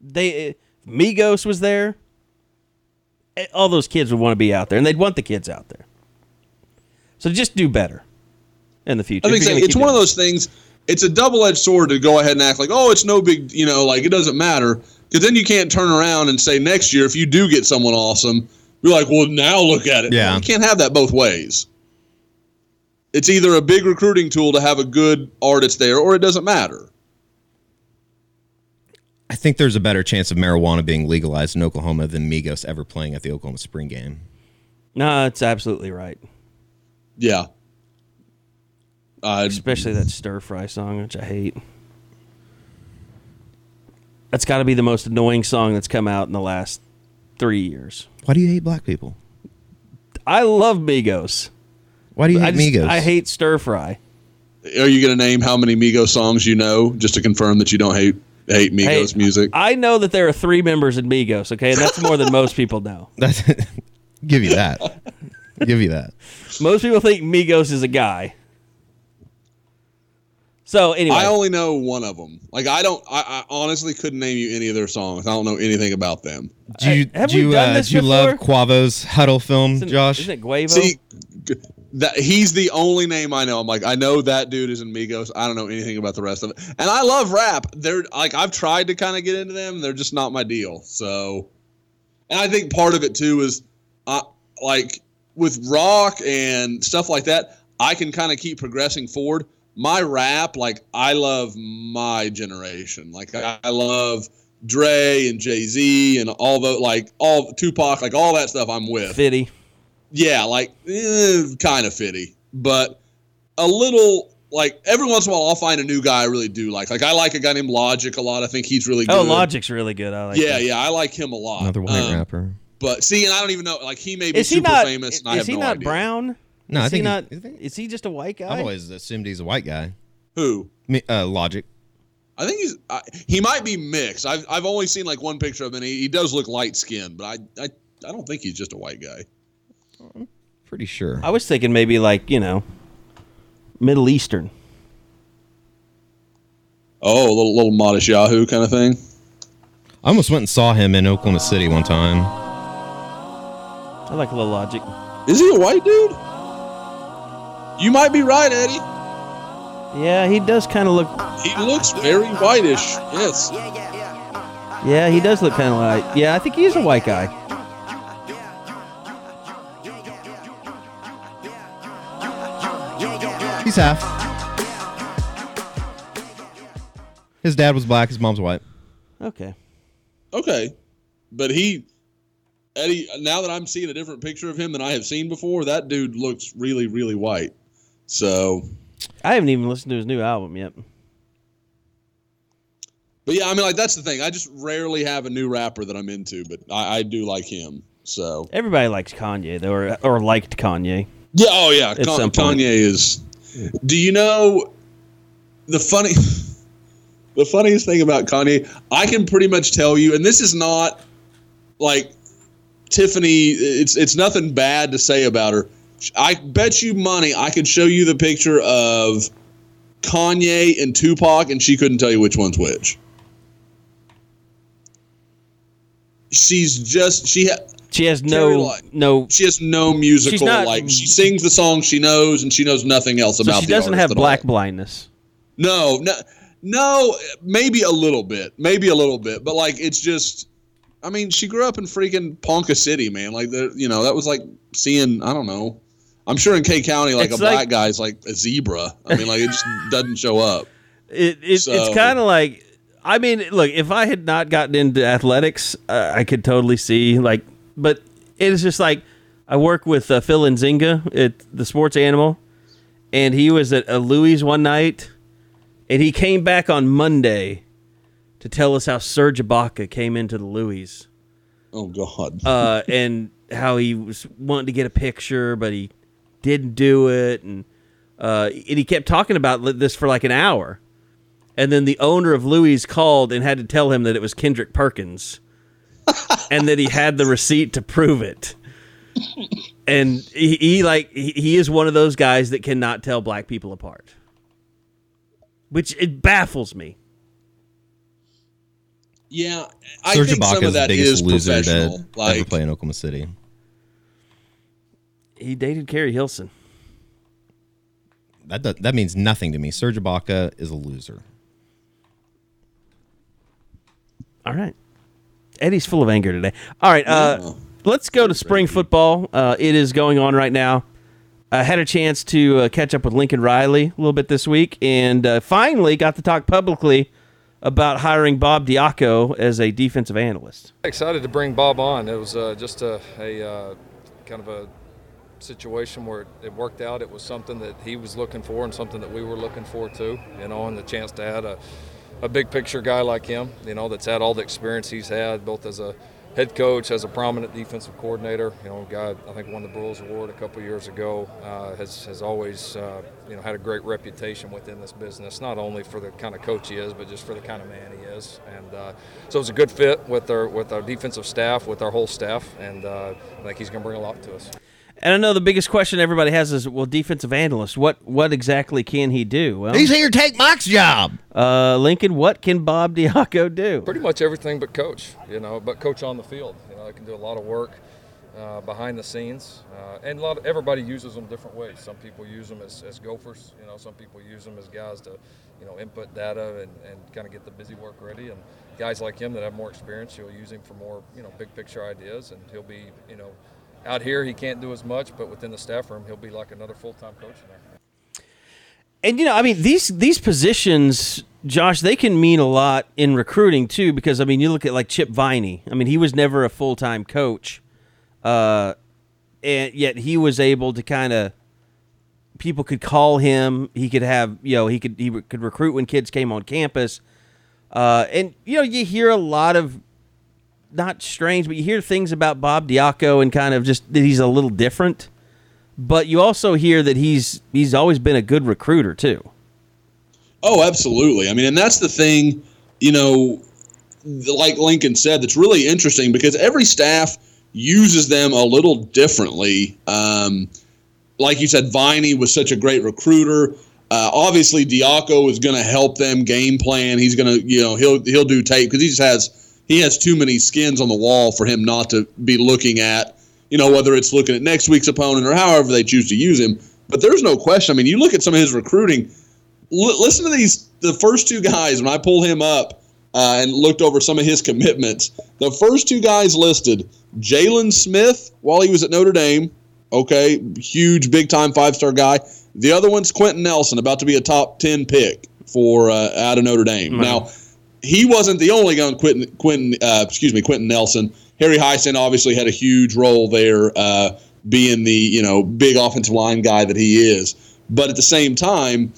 They Migos was there. eh, All those kids would want to be out there, and they'd want the kids out there. So just do better in the future. I think so. it's one of those things. It's a double edged sword to go ahead and act like, oh, it's no big, you know, like it doesn't matter. Because then you can't turn around and say next year if you do get someone awesome, you're like, well, now look at it. Yeah. you can't have that both ways. It's either a big recruiting tool to have a good artist there, or it doesn't matter. I think there's a better chance of marijuana being legalized in Oklahoma than Migos ever playing at the Oklahoma Spring game. No, it's absolutely right. Yeah. Uh, Especially that stir fry song, which I hate. That's got to be the most annoying song that's come out in the last three years. Why do you hate black people? I love Migos. Why do you I, hate just- Migos? I hate stir fry. are you going to name how many Migos songs you know just to confirm that you don't hate hate Migos Hey, music? I know that there are three members in Migos, okay? And that's more than most people know. That's, give you that. give you that. Most people think Migos is a guy. So anyway, I only know one of them. Like I don't. I, I honestly couldn't name you any of their songs. I don't know anything about them. Do you, have do we you, done uh, this do you love before? Quavo's Huddle film, isn't, Josh? isn't it Guavo? See, g- that he's the only name I know. I'm like, I know that dude is in Migos. I don't know anything about the rest of it. And I love rap. They're like, I've tried to kind of get into them. They're just not my deal. So, and I think part of it too is, uh, like with rock and stuff like that, I can kind of keep progressing forward. My rap, like I love my generation. Like I, I love Dre and Jay Z and all the like all Tupac, like all that stuff. I'm with Fitty. Yeah, like eh, kind of fitty, but a little like every once in a while I'll find a new guy I really do like. Like I like a guy named Logic a lot. I think he's really good. Oh, Logic's really good. I like. Yeah, that. yeah, I like him a lot. Another white Um, rapper. But see, and I don't even know. Like he may be Is he super not? famous, Is, I have he no not idea. brown? No, is I think he he- not. I think- is he just a white guy? I've always assumed he's a white guy. Who? Me, uh, Logic. I think he's. I, he might be mixed. I've I've only seen like one picture of him. and He, he does look light skinned, but I, I I don't think he's just a white guy. Pretty sure. I was thinking maybe like you know, Middle Eastern. Oh, a little little modest Yahoo kind of thing. I almost went and saw him in Oklahoma City one time. I like a little Logic. Is he a white dude? You might be right, Eddie. Yeah, he does kind of look. He looks very whitish. Yes. Yeah, he does look kind of like. Yeah, I think he is a white guy. He's half. His dad was black. His mom's white. Okay. Okay, but he, Eddie. Now that I'm seeing a different picture of him than I have seen before, that dude looks really, really white. So, I haven't even listened to his new album yet. but yeah, I mean, like that's the thing. I just rarely have a new rapper that I'm into, but I, I do like him. So, Everybody likes Kanye though, or or liked Kanye. yeah. Oh yeah, Con- some point. Kanye is. Do you know the funny? The funniest thing about Kanye, I can pretty much tell you, and this is not like Tiffany. It's it's nothing bad to say about her. I bet you money I could show you the picture of Kanye and Tupac, and she couldn't tell you which one's which. She's just she ha- She has no no. she has no musical not- like she sings the song she knows, and she knows nothing else about. So she doesn't have black all. blindness. No, no, no. Maybe a little bit. Maybe a little bit. But like, it's just. I mean, she grew up in freaking Ponca City, man. Like, the, you know, that was like seeing. I don't know. I'm sure in Kay County, like It's a black like- guy's like a zebra. I mean, like it just doesn't show up. It, it So- it's kind of like I mean, look, if I had not gotten into athletics, uh, I could totally see like, but it is just like I work with uh, Phil Nzinga at the Sports Animal, and he was at a Louis one night, and he came back on Monday to tell us how Serge Ibaka came into the Louis. Oh God. uh, and how he was wanting to get a picture, but he didn't do it, and uh, and he kept talking about this for like an hour, and then the owner of Louis called and had to tell him that it was Kendrick Perkins, and that he had the receipt to prove it. And he, he like he, he is one of those guys that cannot tell black people apart, which it baffles me. yeah, I Serge think some Ibaka of is the that biggest is loser to professional. ever Like, play in Oklahoma City. He dated Keri Hilson. that does, that means nothing to me. Serge Ibaka is a loser. All right. Eddie's full of anger today. All right. Uh, let's go to spring football. Uh, it is going on right now. I had a chance to uh, catch up with Lincoln Riley a little bit this week, and uh, finally got to talk publicly about hiring Bob Diaco as a defensive analyst. Excited to bring Bob on. It was uh, just a, a uh, kind of a situation where it, it worked out. It was something that he was looking for and something that we were looking for too. You know, and the chance to add a, a big picture guy like him. You know, that's had all the experience he's had, both as a head coach, as a prominent defensive coordinator. You know, guy I think won the Broyles Award a couple years ago. Uh, has has always uh, you know had a great reputation within this business, not only for the kind of coach he is, but just for the kind of man he is. And uh, so it's a good fit with our with our defensive staff, with our whole staff, and uh, I think he's going to bring a lot to us. And I know the biggest question everybody has is, well, defensive analyst, what what exactly can he do? Well, He's here to take Mike's job. uh, Lincoln, what can Bob Diaco do? Pretty much everything but coach, you know, but coach on the field. You know, I can do a lot of work uh, behind the scenes, uh, and a lot of, everybody uses them different ways. Some people use them as, as gophers, you know, some people use them as guys to, you know, input data and, and kind of get the busy work ready. And guys like him that have more experience, you'll use him for more, you know, big picture ideas, and he'll be, you know, out here he can't do as much, but within the staff room, he'll be like another full time coach. And you know, I mean these these positions, Josh, they can mean a lot in recruiting too. Because I mean, you look at like Chip Viney. I mean, he was never a full time coach, uh, and yet he was able to kind of people could call him. He could have you know he could he could recruit when kids came on campus, uh, and you know you hear a lot of not strange, but you hear things about Bob Diaco and kind of just that he's a little different. But you also hear that he's he's always been a good recruiter too. Oh, absolutely. I mean, and that's the thing, you know, like Lincoln said, that's really interesting because every staff uses them a little differently. Um, like you said, Viney was such a great recruiter. Uh, obviously, Diaco is going to help them game plan. He's going to, you know, he'll he'll do tape because he just has he has too many skins on the wall for him not to be looking at, you know, whether it's looking at next week's opponent or however they choose to use him. But there's no question. I mean, you look at some of his recruiting. L- listen to these. The first two guys when I pulled him up uh, and looked over some of his commitments. The first two guys listed: Jaylon Smith while he was at Notre Dame. Okay, huge, big time five star guy. The other one's Quenton Nelson, about to be a top ten pick for uh, out of Notre Dame. Now, he wasn't the only guy. Quenton, Quenton, uh, excuse me, Quenton Nelson. Harry Hiestand obviously had a huge role there, uh, being the you know big offensive line guy that he is. But at the same time,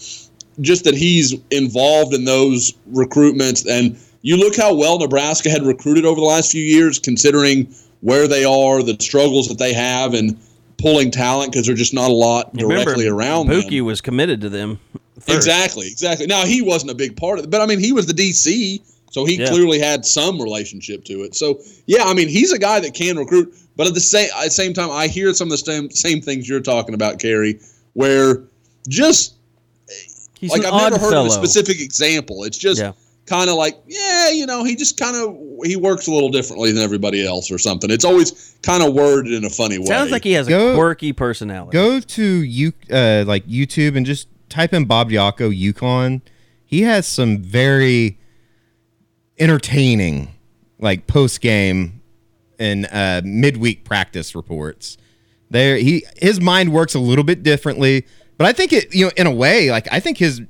just that he's involved in those recruitments, and you look how well Nebraska had recruited over the last few years, considering where they are, the struggles that they have, and pulling talent because there's just not a lot directly Remember, around them. Buki was committed to them. First. Exactly, exactly. Now he wasn't a big part of it, but I mean he was the DC, so he Yeah. clearly had some relationship to it. So yeah, I mean he's a guy that can recruit, but at the same at the same time, I hear some of the same same things you're talking about, Kerry, where just He's like an I've odd never heard fellow. of a specific example. It's just Yeah. kind of like yeah, you know, he just kind of he works a little differently than everybody else or something. It's always kind of worded in a funny way. Sounds like he has a quirky personality. Go to you uh, like YouTube and just type in Bob Diaco UConn. He has some very entertaining like post game and uh, midweek practice reports. There, he his mind works a little bit differently, but I think it you know in a way like I think his and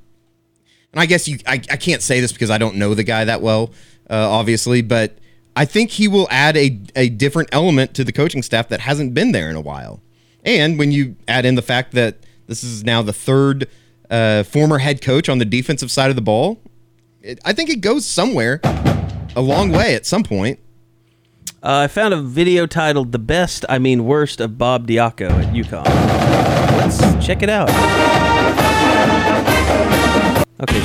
I guess you I, I can't say this because I don't know the guy that well, uh, obviously, but I think he will add a, a different element to the coaching staff that hasn't been there in a while. And when you add in the fact that this is now the third uh, former head coach on the defensive side of the ball, it, I think it goes somewhere a long way at some point. Uh, I found a video titled "The Best, I Mean Worst of Bob Diaco at UConn." Let's check it out. Okay,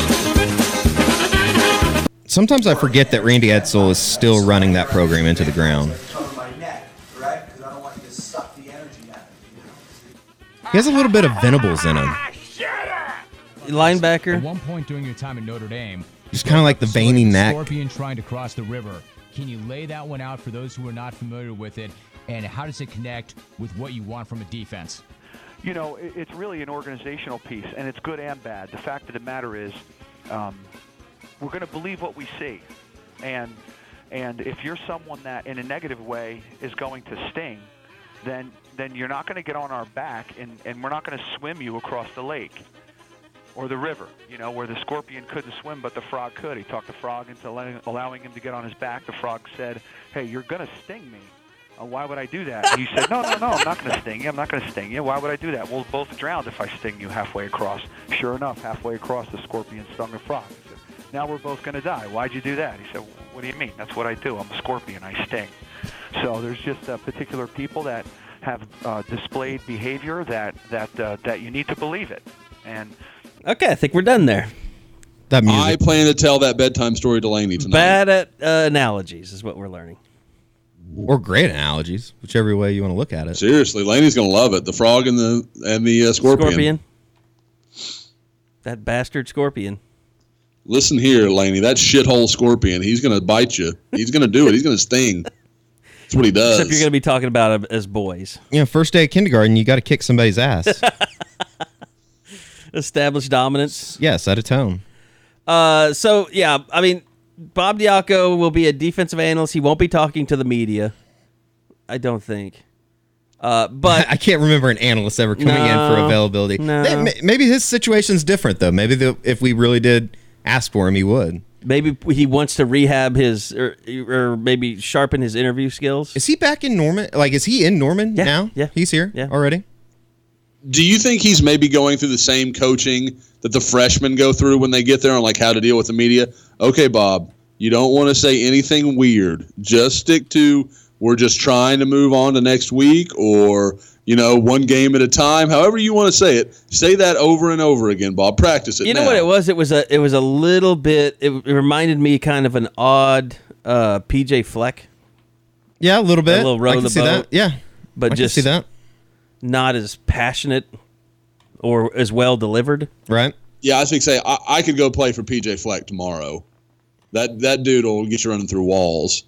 Sometimes I forget that Randy Edsall is still running that program into the ground. on my neck, right? Because I don't want you to suck the energy out of it. You know? He has a little bit of Venables in him. Linebacker. At one point during your time at Notre Dame, Just kind of like the veiny neck. Scorpion trying to cross the river. Can you lay that one out for those who are not familiar with it? And how does it connect with what you want from a defense? you know, it's really an organizational piece, and it's good and bad. The fact of the matter is, um, we're going to believe what we see, and and if you're someone that, in a negative way, is going to sting, then then you're not going to get on our back, and and we're not going to swim you across the lake or the river, you know, where the scorpion couldn't swim, but the frog could. He talked the frog into letting, allowing him to get on his back. The frog said, "Hey, you're going to sting me. Uh, why would I do that?" And he said, "No, no, no, I'm not going to sting you. I'm not going to sting you. Why would I do that? We'll both drown if I sting you halfway across." Sure enough, halfway across, the scorpion stung the frog. He said, "Now we're both going to die. Why'd you do that?" He said, "What do you mean? That's what I do. I'm a scorpion. I sting." So there's just uh, particular people that have uh, displayed behavior that that uh, that you need to believe it, and Okay, I think we're done there. That music. I plan to tell that bedtime story to Laney tonight. Bad at uh, analogies is what we're learning. or great analogies, whichever way you want to look at it. Seriously, Laney's gonna love it. The frog and the and the uh, scorpion. Scorpion. That bastard scorpion. Listen here, Laney. That shithole scorpion. He's gonna bite you. He's gonna do it. He's gonna sting. That's what he does. Except you're going to be talking about it as boys. You know, first day of kindergarten, you got to kick somebody's ass. Established dominance. yes, out of tone. Uh, so yeah, I mean, Bob Diaco will be a defensive analyst. He won't be talking to the media. I don't think. Uh, but I can't remember an analyst ever coming in for availability. no. Maybe his situation's different though. Maybe the, if we really did ask for him, he would. maybe he wants to rehab his or, or maybe sharpen his interview skills. Is he back in Norman? Like, is he in Norman Yeah, now? yeah, he's here yeah. already. Do you think he's maybe going through the same coaching that the freshmen go through when they get there on like how to deal with the media? Okay, Bob, you don't want to say anything weird. Just stick to we're just trying to move on to next week or you know one game at a time. However you want to say it, say that over and over again, Bob. Practice it. You know now. what it was? It was a it was a little bit. It, it reminded me kind of an odd uh, PJ Fleck, Yeah, a little bit. A little row I can the see boat. that. Yeah, but I just can see that. Not as passionate or as well delivered. Right. Yeah, I was going to say I, I could go play for PJ Fleck tomorrow. That that dude will get you running through walls.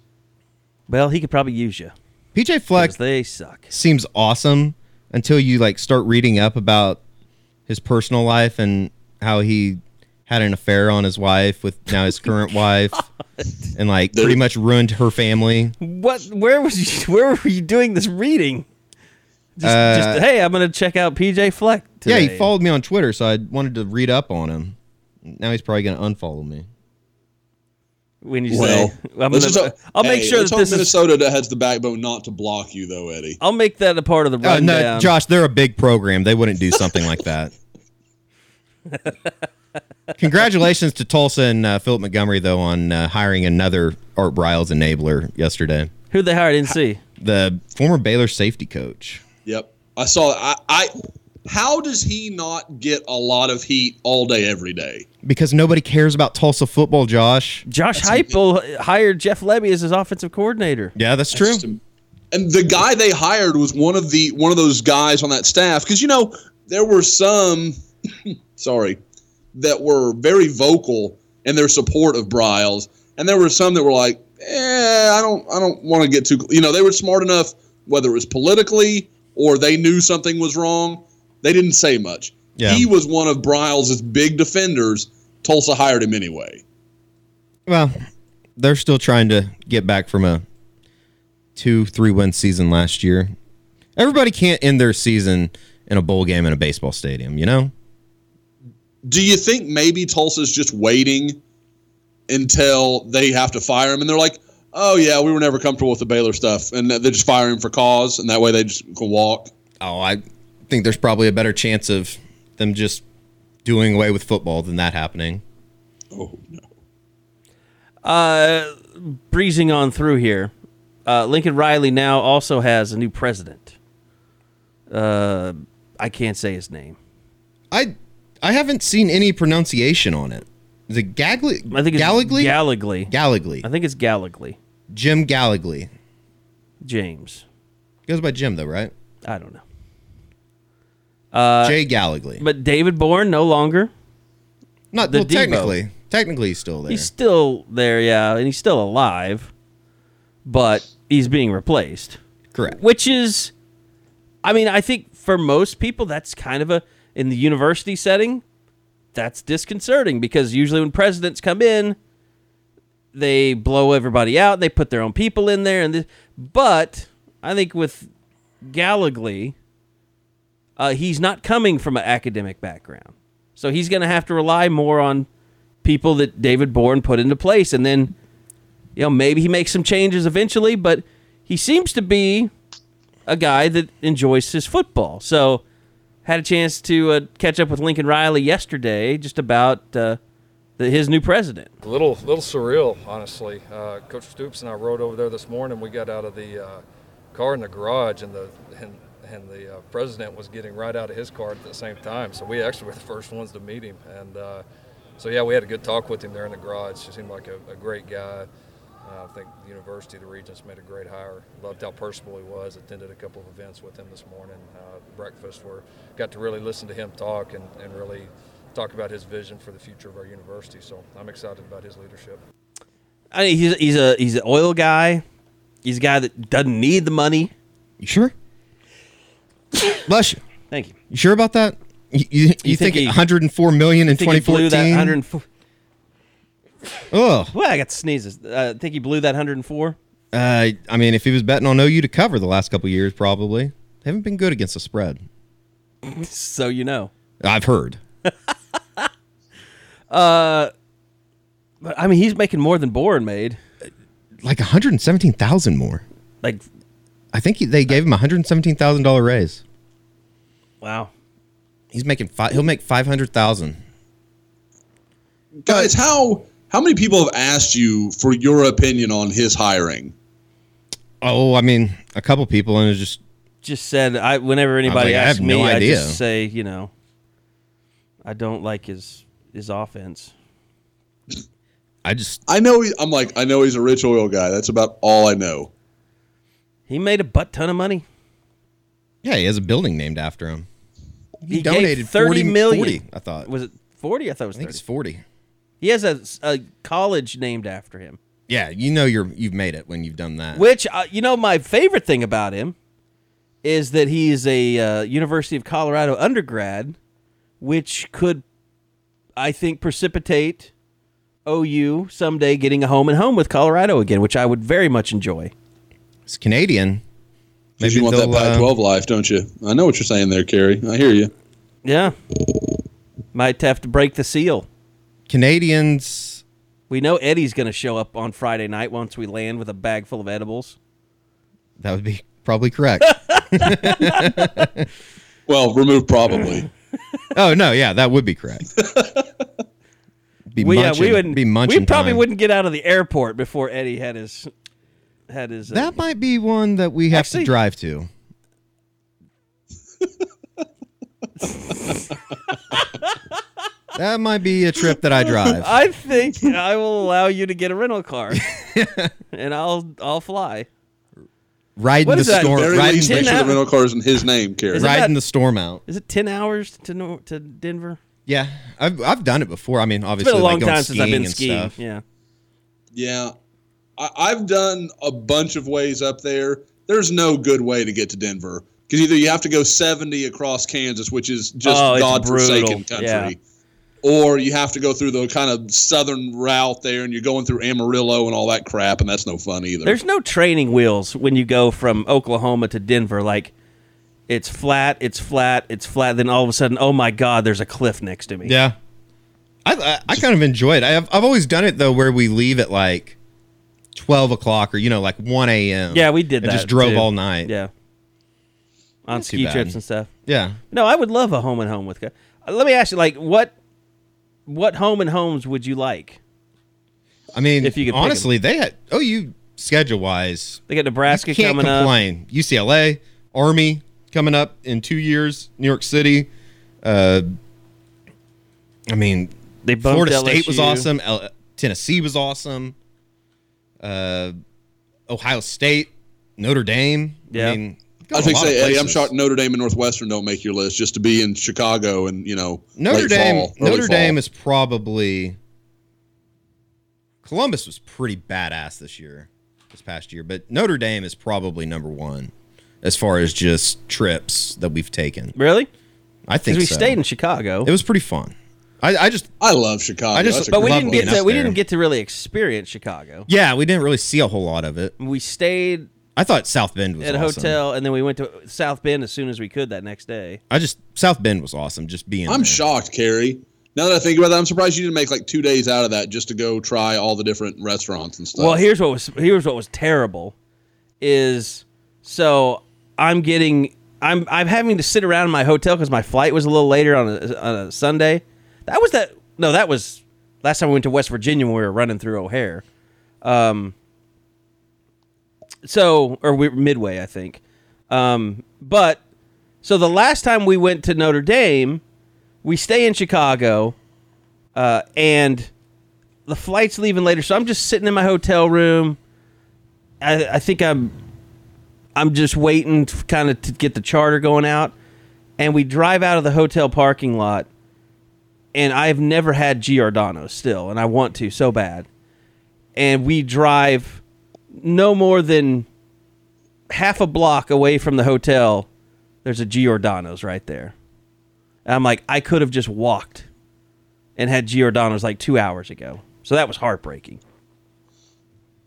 Well, he could probably use you PJ Fleck they suck. seems awesome until you like start reading up about his personal life and how he had an affair on his wife with now his current wife and like pretty much ruined her family. What? Where was you? Where were you doing this reading? Just, Uh, just hey, I'm gonna check out PJ Fleck. Today. Yeah, he followed me on Twitter, so I wanted to read up on him. Now he's probably going to unfollow me. When you Well, say, I'm gonna, just, uh, I'll make hey, sure let's that hope this is. Minnesota has the backbone not to block you, though, Eddie. I'll make that a part of the Uh, rundown. no, Josh, they're a big program. They wouldn't do something like that. Congratulations to Tulsa and uh, Philip Montgomery, though, on uh, hiring another Art Briles enabler yesterday. Who they hired? I didn't see. The former Baylor safety coach. Yep, I saw. I, I how does he not get a lot of heat all day, every day? Because nobody cares about Tulsa football, Josh. Josh Heupel hired Jeff Lebby as his offensive coordinator. Yeah, that's true. And the guy they hired was one of the one of those guys on that staff because you know there were some, sorry, that were very vocal in their support of Briles, and there were some that were like, eh, I don't, I don't want to get too, you know, they were smart enough whether it was politically or they knew something was wrong, they didn't say much. Yeah. He was one of Briles' big defenders. Tulsa hired him anyway. Well, they're still trying to get back from a two, three win season last year. Everybody can't end their season in a bowl game in a baseball stadium, you know? Do you think maybe Tulsa's just waiting until they have to fire him? And they're like, oh, yeah, we were never comfortable with the Baylor stuff. And they just fire him for cause. And that way they just can walk. Oh, I think there's probably a better chance of them just doing away with football than that happening. Oh, no. Uh, breezing on through here, uh, Lincoln Riley now also has a new president. Uh, I can't say his name. I I haven't seen any pronunciation on it. Is it Gagley? I think it's Gallogly? Gallogly. Gallogly. I think it's Gallogly. Jim Gallogly. James. Goes by Jim though, right? I don't know. Uh, Jay Gallogly. But David Boren no longer. Not the well, technically. Technically, he's still there. He's still there, yeah, and he's still alive, but he's being replaced. Correct. Which is, I mean, I think for most people, that's kind of a in the university setting, that's disconcerting because usually when presidents come in, they blow everybody out. They put their own people in there, and this, but I think with Gallogly, uh, he's not coming from an academic background, so he's going to have to rely more on people that David Boren put into place, and then you know maybe he makes some changes eventually, but he seems to be a guy that enjoys his football. So had a chance to uh, catch up with Lincoln Riley yesterday, just about uh, the, his new president. A little, little surreal, honestly. Uh, Coach Stoops and I rode over there this morning. We got out of the uh, car in the garage, and the and, and the uh, president was getting right out of his car at the same time. So we actually were the first ones to meet him, and uh, so yeah, we had a good talk with him there in the garage. He seemed like a, a great guy. Uh, I think the university, the Regents, made a great hire. Loved how personable he was. Attended a couple of events with him this morning. Uh, breakfast where got to really listen to him talk and, and really talk about his vision for the future of our university. So I'm excited about his leadership. I mean, he's he's a he's an oil guy. He's a guy that doesn't need the money. You sure? Bless you. Thank you. You sure about that? You, you, you think think, he- 104 million in I think he blew that 2014? Oh, Well, I got sneezes. Uh, I think he blew that 104. uh, I mean, if he was betting on OU to cover the last couple years, probably they haven't been good against the spread. So you know. I've heard. Uh, but I mean, he's making more than Boren made. Like 117,000 more. Like, I think he, they gave him a $117,000 raise. wow. He's making five. He'll make 500,000. Guys, how how many people have asked you for your opinion on his hiring? Oh, I mean, a couple people, and it's just Just said I. Whenever anybody like, I asks have me, no I just say, you know, I don't like his his offense. I just I know he, I'm like I know he's a rich oil guy. That's about all I know. He made a butt ton of money. yeah, he has a building named after him. He, He gave donated 30 40 million. 40, I thought. Was it forty? I thought it was I think thirty. it's 40. He has a, a college named after him. Yeah, you know you're you've made it when you've done that. Which uh, you know, my favorite thing about him is that he is a uh, University of Colorado undergrad, which could, I think, precipitate OU someday getting a home and home with Colorado again, which I would very much enjoy. It's Canadian. Maybe you want that they'll, uh, Pac-12 life, don't you? I know what you're saying there, Kerry. I hear you. Yeah, might have to break the seal. Canadians. We know Eddie's going to show up on Friday night once we land with a bag full of edibles. That would be probably correct. Well, remove probably. oh no, yeah, that would be correct. Be we, munching, we wouldn't. be munching. we probably time. wouldn't get out of the airport before Eddie had his had his. Uh, That might be one that we have Actually- to drive to. that might be a trip that I drive. I think I will allow you to get a rental car, and I'll I'll fly. Riding What the that, storm, Very riding, least, make ten sure the out- rental car is in his name, Kerry. Is it- riding that- the storm out. Is it ten hours to Nor- to Denver? Yeah, I've I've done it before. I mean, It's obviously, been a long like going time since I've been and skiing. stuff. Yeah, Yeah, I, I've done a bunch of ways up there. There's no good way to get to Denver because either you have to go 70 across Kansas, which is just Oh, it's godforsaken brutal. country, or you have to go through the kind of southern route there, and you're going through Amarillo and all that crap, and that's no fun either. there's no training wheels when you go from Oklahoma to Denver. Like it's flat, it's flat, it's flat. Then all of a sudden, oh my God, there's a cliff next to me. Yeah, I I, I kind of enjoy it. I've I've always done it though, where we leave at like twelve o'clock or you know like one a.m. Yeah, we did and that. just drove too. all night. Yeah, on Not ski trips and stuff. yeah. No, I would love a home and home with. guy- Uh, Let me ask you, like, what what home and homes would you like? I mean, If you could honestly, they had oh you schedule wise. They got Nebraska coming up. UCLA, Army coming up in two years. New York City. Uh, I mean, They Florida State was awesome. L- Tennessee was awesome. Uh, Ohio State, Notre Dame. Yeah. I mean, I was got a going to lot of say, Eddie, I'm shocked Notre Dame and Northwestern don't make your list just to be in Chicago and you know Notre late Dame. fall, Notre fall. Dame is probably. Columbus was pretty badass this year, this past year, but Notre Dame is probably number one. as far as just trips that we've taken. Really? I think we so. stayed in Chicago, It was pretty fun. I, I just I love Chicago. I just- but we didn't get to we there. didn't get to really experience Chicago. yeah, we didn't really see a whole lot of it. We stayed I thought South Bend was at a awesome. hotel, and then we went to South Bend as soon as we could that next day. I just South Bend was awesome. Just being. I'm there. shocked, Carrie. Now that I think about that, I'm surprised you didn't make like two days out of that just to go try all the different restaurants and stuff. Well, here's what was here's what was terrible, is so I'm getting I'm I'm having to sit around in my hotel because my flight was a little later on a, on a Sunday. That was that no, that was last time we went to West Virginia when we were running through O'Hare. Um. So or we Midway, I think. Um. But so the last time we went to Notre Dame, we stay in Chicago, uh, and the flight's leaving later, so I'm just sitting in my hotel room. I, I think I'm I'm just waiting kind of to get the charter going out, and we drive out of the hotel parking lot, and I've never had Giordano's still, and I want to so bad, and we drive no more than half a block away from the hotel. There's a Giordano's right there. And I'm like, I could have just walked and had Giordano's like two hours ago. So that was heartbreaking.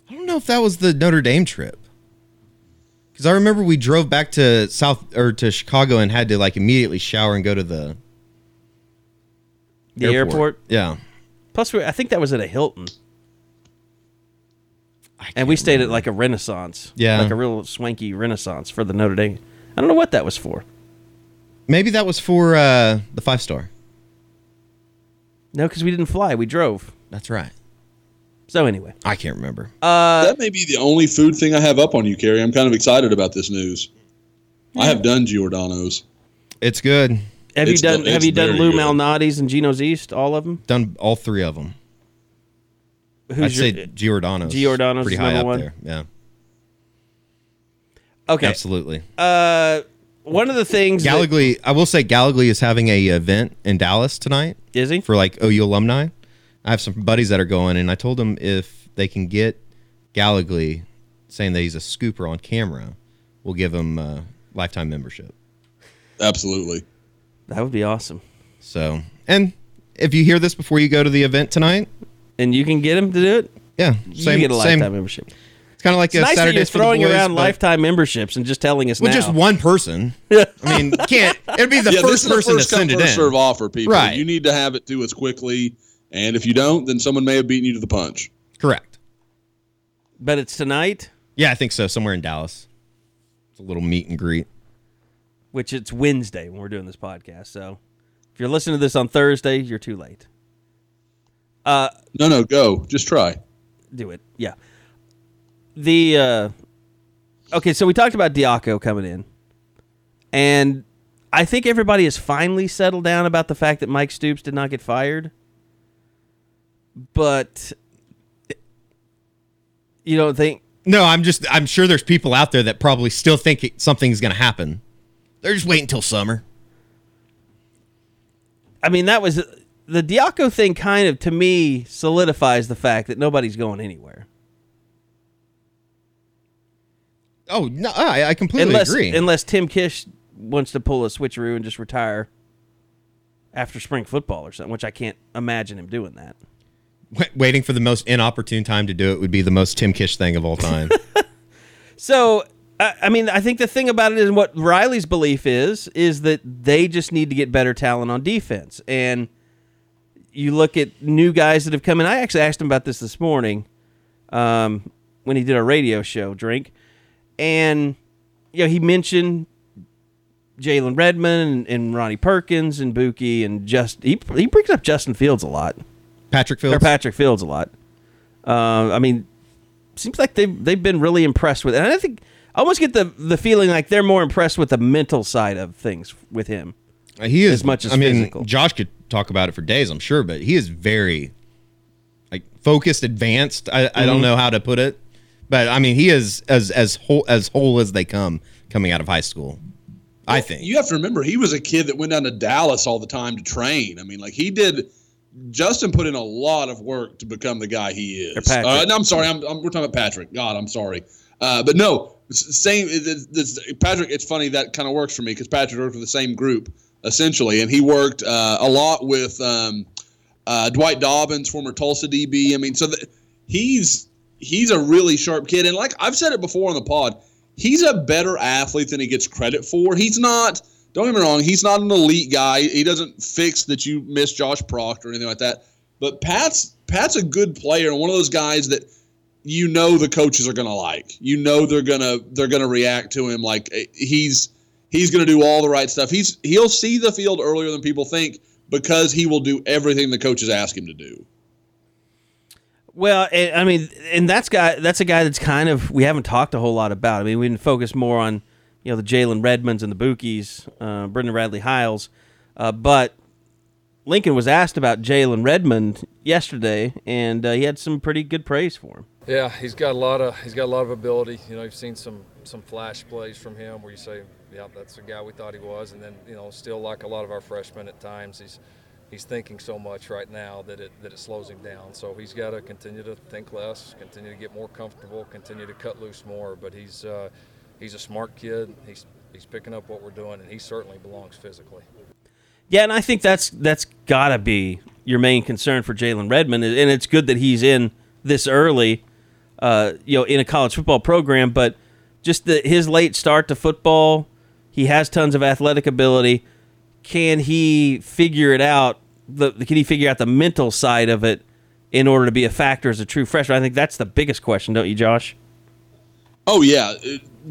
I don't know if that was the Notre Dame trip. Because I remember we drove back to South or to Chicago and had to like immediately shower and go to the The airport. Yeah. Plus, we, I think that was at a Hilton. And we stayed at like a Renaissance. Yeah. Like a real swanky Renaissance for the Notre Dame. I don't know what that was for. Maybe that was for uh, the five star. No, because we didn't fly. We drove. That's right. So anyway. I can't remember. that may be the only food thing I have up on you, Carrie. I'm kind of excited about this news. I have done Giordano's. It's good. Have It's you done del- Have it's you done very Lou good. Malnati's and Gino's East? All of them? Done all three of them. I'd Who's say your, Giordano's. Giordano's pretty high up one? there. Yeah. okay? Absolutely. Uh, one of the things that- I will say Gallogly is having a event in Dallas tonight is he? for like OU alumni. I have some buddies that are going, and I told them if they can get Gallogly saying that he's a scooper on camera, we'll give him a lifetime membership. Absolutely. That would be awesome. So, and if you hear this before you go to the event tonight, And you can get him to do it. yeah, You same, get a same. lifetime membership. It's kind of like It's a nice that Saturday you're for the throwing boys, around lifetime memberships and just telling us with now. just one person. I mean, can't it'd be the yeah, this first is a person first to come, send it first in. serve offer, people. Right. You need to have it to us quickly, and if you don't, then someone may have beaten you to the punch. Correct. but it's tonight, Yeah, I think so. Somewhere in Dallas. It's a little meet and greet. which it's Wednesday when we're doing this podcast. So if you're listening to this on Thursday, you're too late. Uh, No, no, go. Just try. do it. Yeah. The uh okay, so we talked about Diaco coming in, and I think everybody has finally settled down about the fact that Mike Stoops did not get fired. But you don't think No, I'm just I'm sure there's people out there that probably still think it, something's going to happen. They're just waiting until summer. I mean, that was the Diaco thing. Kind of to me solidifies the fact that nobody's going anywhere Oh, no, I, I completely unless agree. unless Tim Kish wants to pull a switcheroo and just retire after spring football or something, which I can't imagine him doing that. Wa- waiting for the most inopportune time to do it would be the most Tim Kish thing of all time. So, I, I mean, I think the thing about it is what Riley's belief is is that they just need to get better talent on defense. And you look at new guys that have come in. I actually asked him about this this morning um, when he did a radio show, Drink, and you know he mentioned Jalen Redmond and, and Ronnie Perkins and Bookie and just he he brings up Justin Fields a lot Patrick Fields. or. Patrick Fields a lot. Uh, I mean, seems like they've they've been really impressed with, and I think I almost get the the feeling like they're more impressed with the mental side of things with him. He is as much as I mean, physical. Josh could talk about it for days, I'm sure, but he is very like focused, advanced. I, I Mm-hmm. don't know how to put it, but I mean, he is as as whole as whole as they come coming out of high school. I think. You have to remember, he was a kid that went down to Dallas all the time to train. I mean, like he did Justin put in a lot of work to become the guy he is. Uh, no, I'm sorry. I'm, I'm, we're talking about Patrick. God, I'm sorry. Uh, but no, same. This, this, Patrick. It's funny that kind of works for me because Patrick worked with the same group essentially, and he worked uh, a lot with um, uh, Dwight Dobbins, former Tulsa DB. I mean, so the, he's he's a really sharp kid, and like I've said it before on the pod, he's a better athlete than he gets credit for. He's not. Don't get me wrong. He's not an elite guy. He doesn't fix that you miss Josh Proctor or anything like that. But Pat's Pat's a good player and one of those guys that you know the coaches are gonna like. You know they're gonna they're gonna react to him like eh, he's he's gonna do all the right stuff. He's he'll see the field earlier than people think because he will do everything the coaches ask him to do. Well, I mean, and that's guy. That's a guy that's kind of we haven't talked a whole lot about. I mean, we didn't focus more on you know the Jalen Redmonds and the Bookies, uh, Brendan Radley Hiles, uh, but Lincoln was asked about Jalen Redmond yesterday, and uh, he had some pretty good praise for him. Yeah, he's got a lot of he's got a lot of ability. You know, you've seen some some flash plays from him where you say, "Yeah, that's the guy we thought he was," and then you know, still like a lot of our freshmen at times, he's he's thinking so much right now that it that it slows him down. So he's got to continue to think less, continue to get more comfortable, continue to cut loose more. But he's uh, he's a smart kid. He's he's picking up what we're doing, and he certainly belongs physically. Yeah, and I think that's that's got to be your main concern for Jalen Redmond, and it's good that he's in this early, uh, you know, in a college football program. But just the, his late start to football, he has tons of athletic ability. Can he figure it out? The can he figure out the mental side of it in order to be a factor as a true freshman? I think that's the biggest question, don't you, Josh? Oh yeah,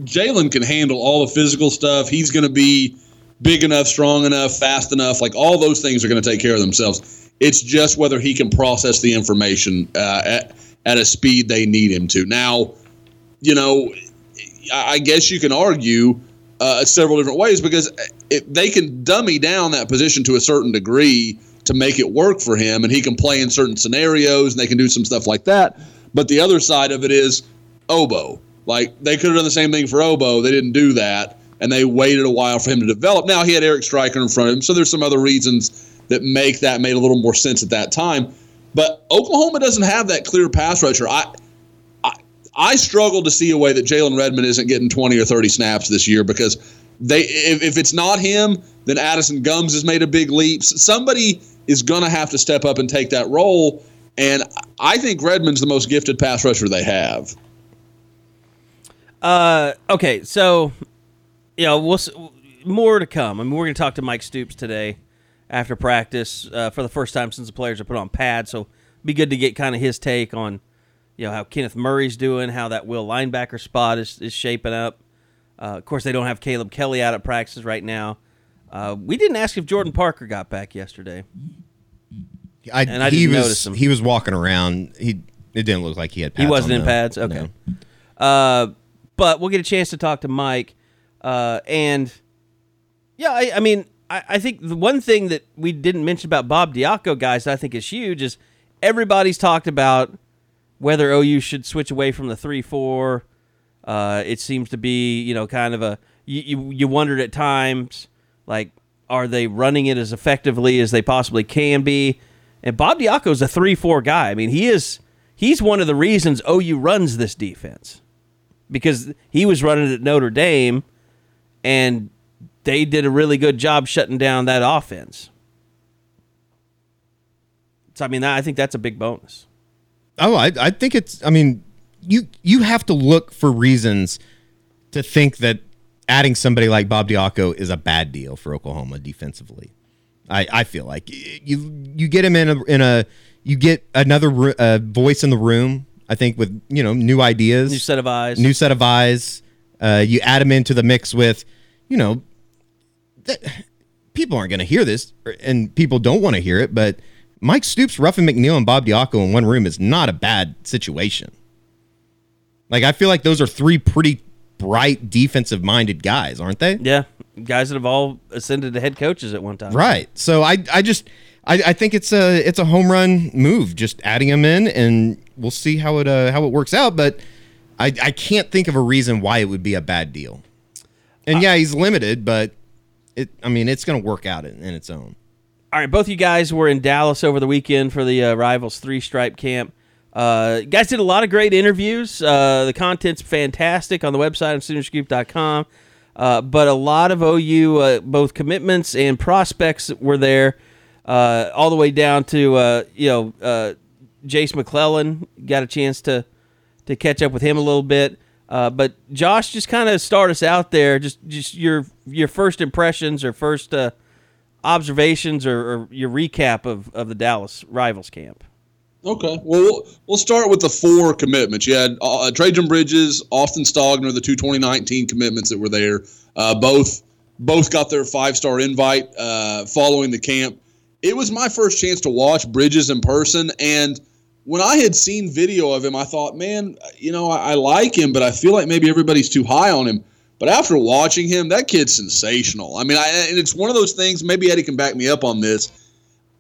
Jalen can handle all the physical stuff. He's going to be big enough, strong enough, fast enough. Like all those things are going to take care of themselves. It's just whether he can process the information uh, at at a speed they need him to. Now, you know, I guess you can argue uh, several different ways because it, they can dummy down that position to a certain degree to make it work for him, and he can play in certain scenarios, and they can do some stuff like that. But the other side of it is Obo. Like they could have done the same thing for Obo, they didn't do that, and they waited a while for him to develop. Now he had Eric Striker in front of him, so there's some other reasons that make that made a little more sense at that time. But Oklahoma doesn't have that clear pass rusher. I I struggle to see a way that Jalen Redmond isn't getting 20 or 30 snaps this year because they if, if it's not him, then Addison Gumbs has made a big leap. Somebody is going to have to step up and take that role. And I think Redmond's the most gifted pass rusher they have. Uh, okay, so you know, we'll more to come. I mean, we're going to talk to Mike Stoops today after practice uh, for the first time since the players are put on pads. So, be good to get kind of his take on you know how Kenneth Murray's doing, how that will linebacker spot is is shaping up. Uh, of course, they don't have Caleb Kelly out at practices right now. Uh, we didn't ask if Jordan Parker got back yesterday. I, And I he didn't was notice him. he was walking around. He it didn't look like he had. Pads he wasn't in though. pads. Okay. Uh, but we'll get a chance to talk to Mike. Uh, and yeah, I, I mean, I, I think the one thing that we didn't mention about Bob Diaco, guys, that I think is huge is everybody's talked about whether OU should switch away from the three four. Uh, it seems to be, you know, kind of a you, you you wondered at times like are they running it as effectively as they possibly can be? And Bob Diaco's a three four guy. I mean, he is he's one of the reasons OU runs this defense because he was running it at Notre Dame, and they did a really good job shutting down that offense. So I mean, I think that's a big bonus. Oh, I I think it's. I mean, you you have to look for reasons to think that adding somebody like Bob Diaco is a bad deal for Oklahoma defensively. I, I feel like you you get him in a in a you get another uh, voice in the room. I think with you know new ideas, New set of eyes. new set of eyes. Uh, you add him into the mix with, you know, that, people aren't going to hear this, and people don't want to hear it. But Mike Stoops, Ruffin McNeill, and Bob Diaco in one room is not a bad situation. Like I feel like those are three pretty bright defensive-minded guys, aren't they? Yeah, guys that have all ascended to head coaches at one time. Right. So I I just I, I think it's a it's a home run move, just adding him in, and we'll see how it uh, how it works out. But I I can't think of a reason why it would be a bad deal. And yeah, he's limited, but it I mean it's going to work out in, in its own. All right, both you guys were in Dallas over the weekend for the uh, Rivals Three Stripe Camp. Uh, guys did a lot of great interviews. Uh, the content's fantastic on the website on Soonerscoop.com. Uh, but a lot of OU, uh, both commitments and prospects were there, uh, all the way down to uh, you know Jace McClellan. Got a chance to to catch up with him a little bit. But Josh, just kind of start us out there. Just just your your first impressions or first observations or, or your recap of, of the Dallas Rivals camp. Okay. Well, we'll- start with the four commitments. You had uh, Trajan Bridges, Austin Stogner, the two 2019 commitments that were there. Uh, both both got their five star invite uh, following the camp. It was my first chance to watch Bridges in person, and when I had seen video of him, I thought, man, you know, I, I like him, but I feel like maybe everybody's too high on him. But after watching him, that kid's sensational. I mean, I, and it's one of those things. Maybe Eddie can back me up on this.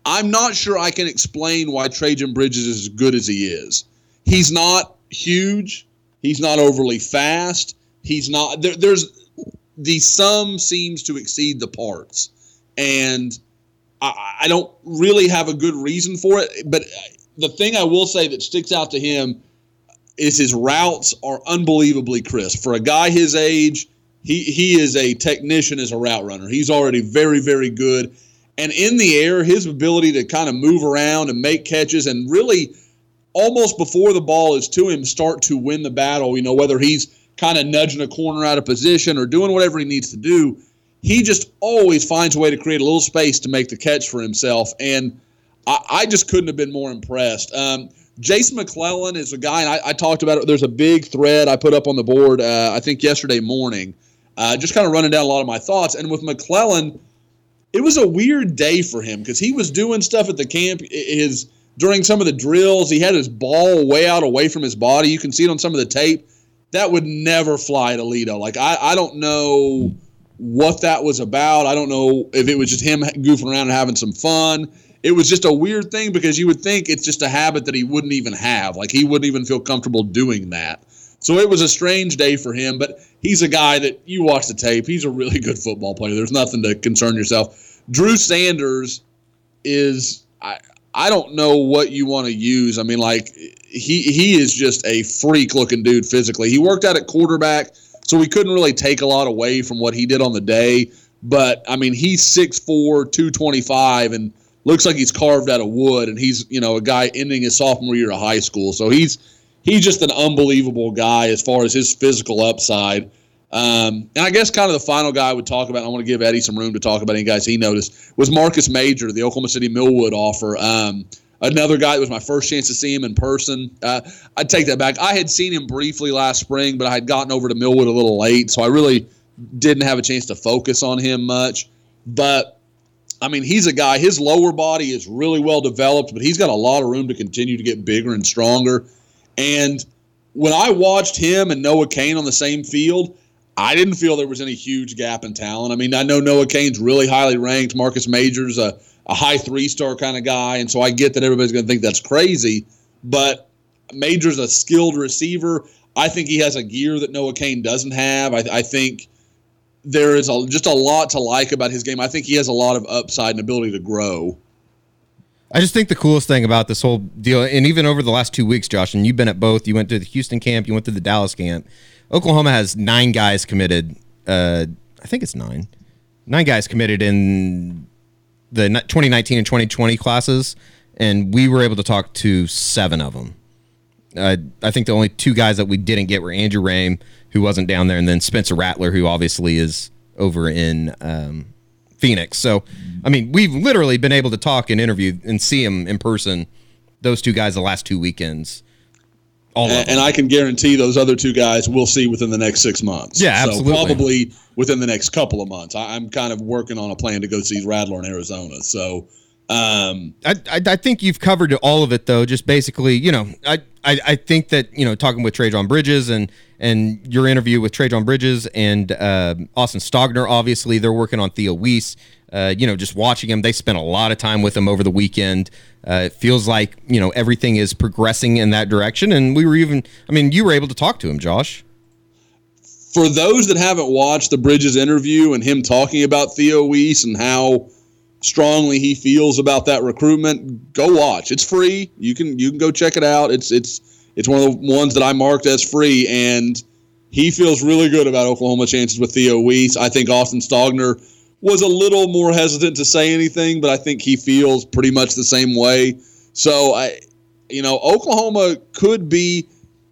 I'm not sure I can explain why Trajan Bridges is as good as he is. He's not huge. He's not overly fast. He's not. There, there's the sum seems to exceed the parts, and I, I don't really have a good reason for it. But the thing I will say that sticks out to him is his routes are unbelievably crisp for a guy his age. He he is a technician as a route runner. He's already very very good. And in the air, his ability to kind of move around and make catches and really almost before the ball is to him start to win the battle, you know, whether he's kind of nudging a corner out of position or doing whatever he needs to do, he just always finds a way to create a little space to make the catch for himself. And I, just couldn't have been more impressed. Um, Jason McClellan is a guy, and I, I, talked about it. There's a big thread I put up on the board, uh, I think yesterday morning, uh, just kind of running down a lot of my thoughts. And with McClellan, it was a weird day for him because he was doing stuff at the camp. His during some of the drills, he had his ball way out away from his body. You can see it on some of the tape. That would never fly at Alito. Like I, I don't know what that was about. I don't know if it was just him goofing around and having some fun. It was just a weird thing because you would think it's just a habit that he wouldn't even have. Like he wouldn't even feel comfortable doing that. So it was a strange day for him, but he's a guy that you watch the tape. He's a really good football player. There's nothing to concern yourself. Drew Sanders is I I don't know what you want to use. I mean, like he he is just a freak looking dude physically. He worked out at quarterback, so we couldn't really take a lot away from what he did on the day. But I mean, he's 6'4", 225, and looks like he's carved out of wood. And he's you know a guy ending his sophomore year of high school, so he's he's just an unbelievable guy as far as his physical upside. Um, and I guess kind of the final guy I would talk about, I want to give Eddie some room to talk about any guys he noticed, was Marcus Major, the Oklahoma City Millwood offer. Um, another guy that was my first chance to see him in person. Uh, I'd take that back. I had seen him briefly last spring, but I had gotten over to Millwood a little late, so I really didn't have a chance to focus on him much. But I mean, he's a guy, his lower body is really well developed, but he's got a lot of room to continue to get bigger and stronger. And when I watched him and Noah Cain on the same field, I didn't feel there was any huge gap in talent. I mean, I know Noah Cain's really highly ranked. Marcus Major's a, a high three star kind of guy. And so I get that everybody's going to think that's crazy. But Major's a skilled receiver. I think he has a gear that Noah Cain doesn't have. I, I think there is a, just a lot to like about his game. I think he has a lot of upside and ability to grow. I just think the coolest thing about this whole deal, and even over the last two weeks, Josh, and you've been at both. You went to the Houston camp, you went to the Dallas camp. Oklahoma has nine guys committed. Uh, I think it's nine. Nine guys committed in the 2019 and 2020 classes, and we were able to talk to seven of them. Uh, I think the only two guys that we didn't get were Andrew Raym, who wasn't down there, and then Spencer Rattler, who obviously is over in um, Phoenix. So, I mean, we've literally been able to talk and interview and see him in person. Those two guys the last two weekends. All and, and, I can guarantee those other two guys we'll see within the next six months. Yeah, absolutely. So probably within the next couple of months. I, am kind of working on a plan to go see Rattler in Arizona. So um, I, I, I think you've covered all of it though. Just basically, you know, I, I, I think that you know talking with Trajan Bridges and and your interview with Trajan Bridges and uh, Austin Stogner. Obviously, they're working on Theo Wease. Uh, you know, just watching him, they spent a lot of time with him over the weekend. Uh, it feels like you know everything is progressing in that direction, and we were even. I mean, you were able to talk to him, Josh. For those that haven't watched the Bridges interview and him talking about Theo Wease and how strongly he feels about that recruitment, go watch. It's free. You can you can go check it out. It's it's it's one of the ones that I marked as free, and he feels really good about Oklahoma chances with Theo Wease. I think Austin Stogner was a little more hesitant to say anything, but I think he feels pretty much the same way. So I, you know, Oklahoma could be,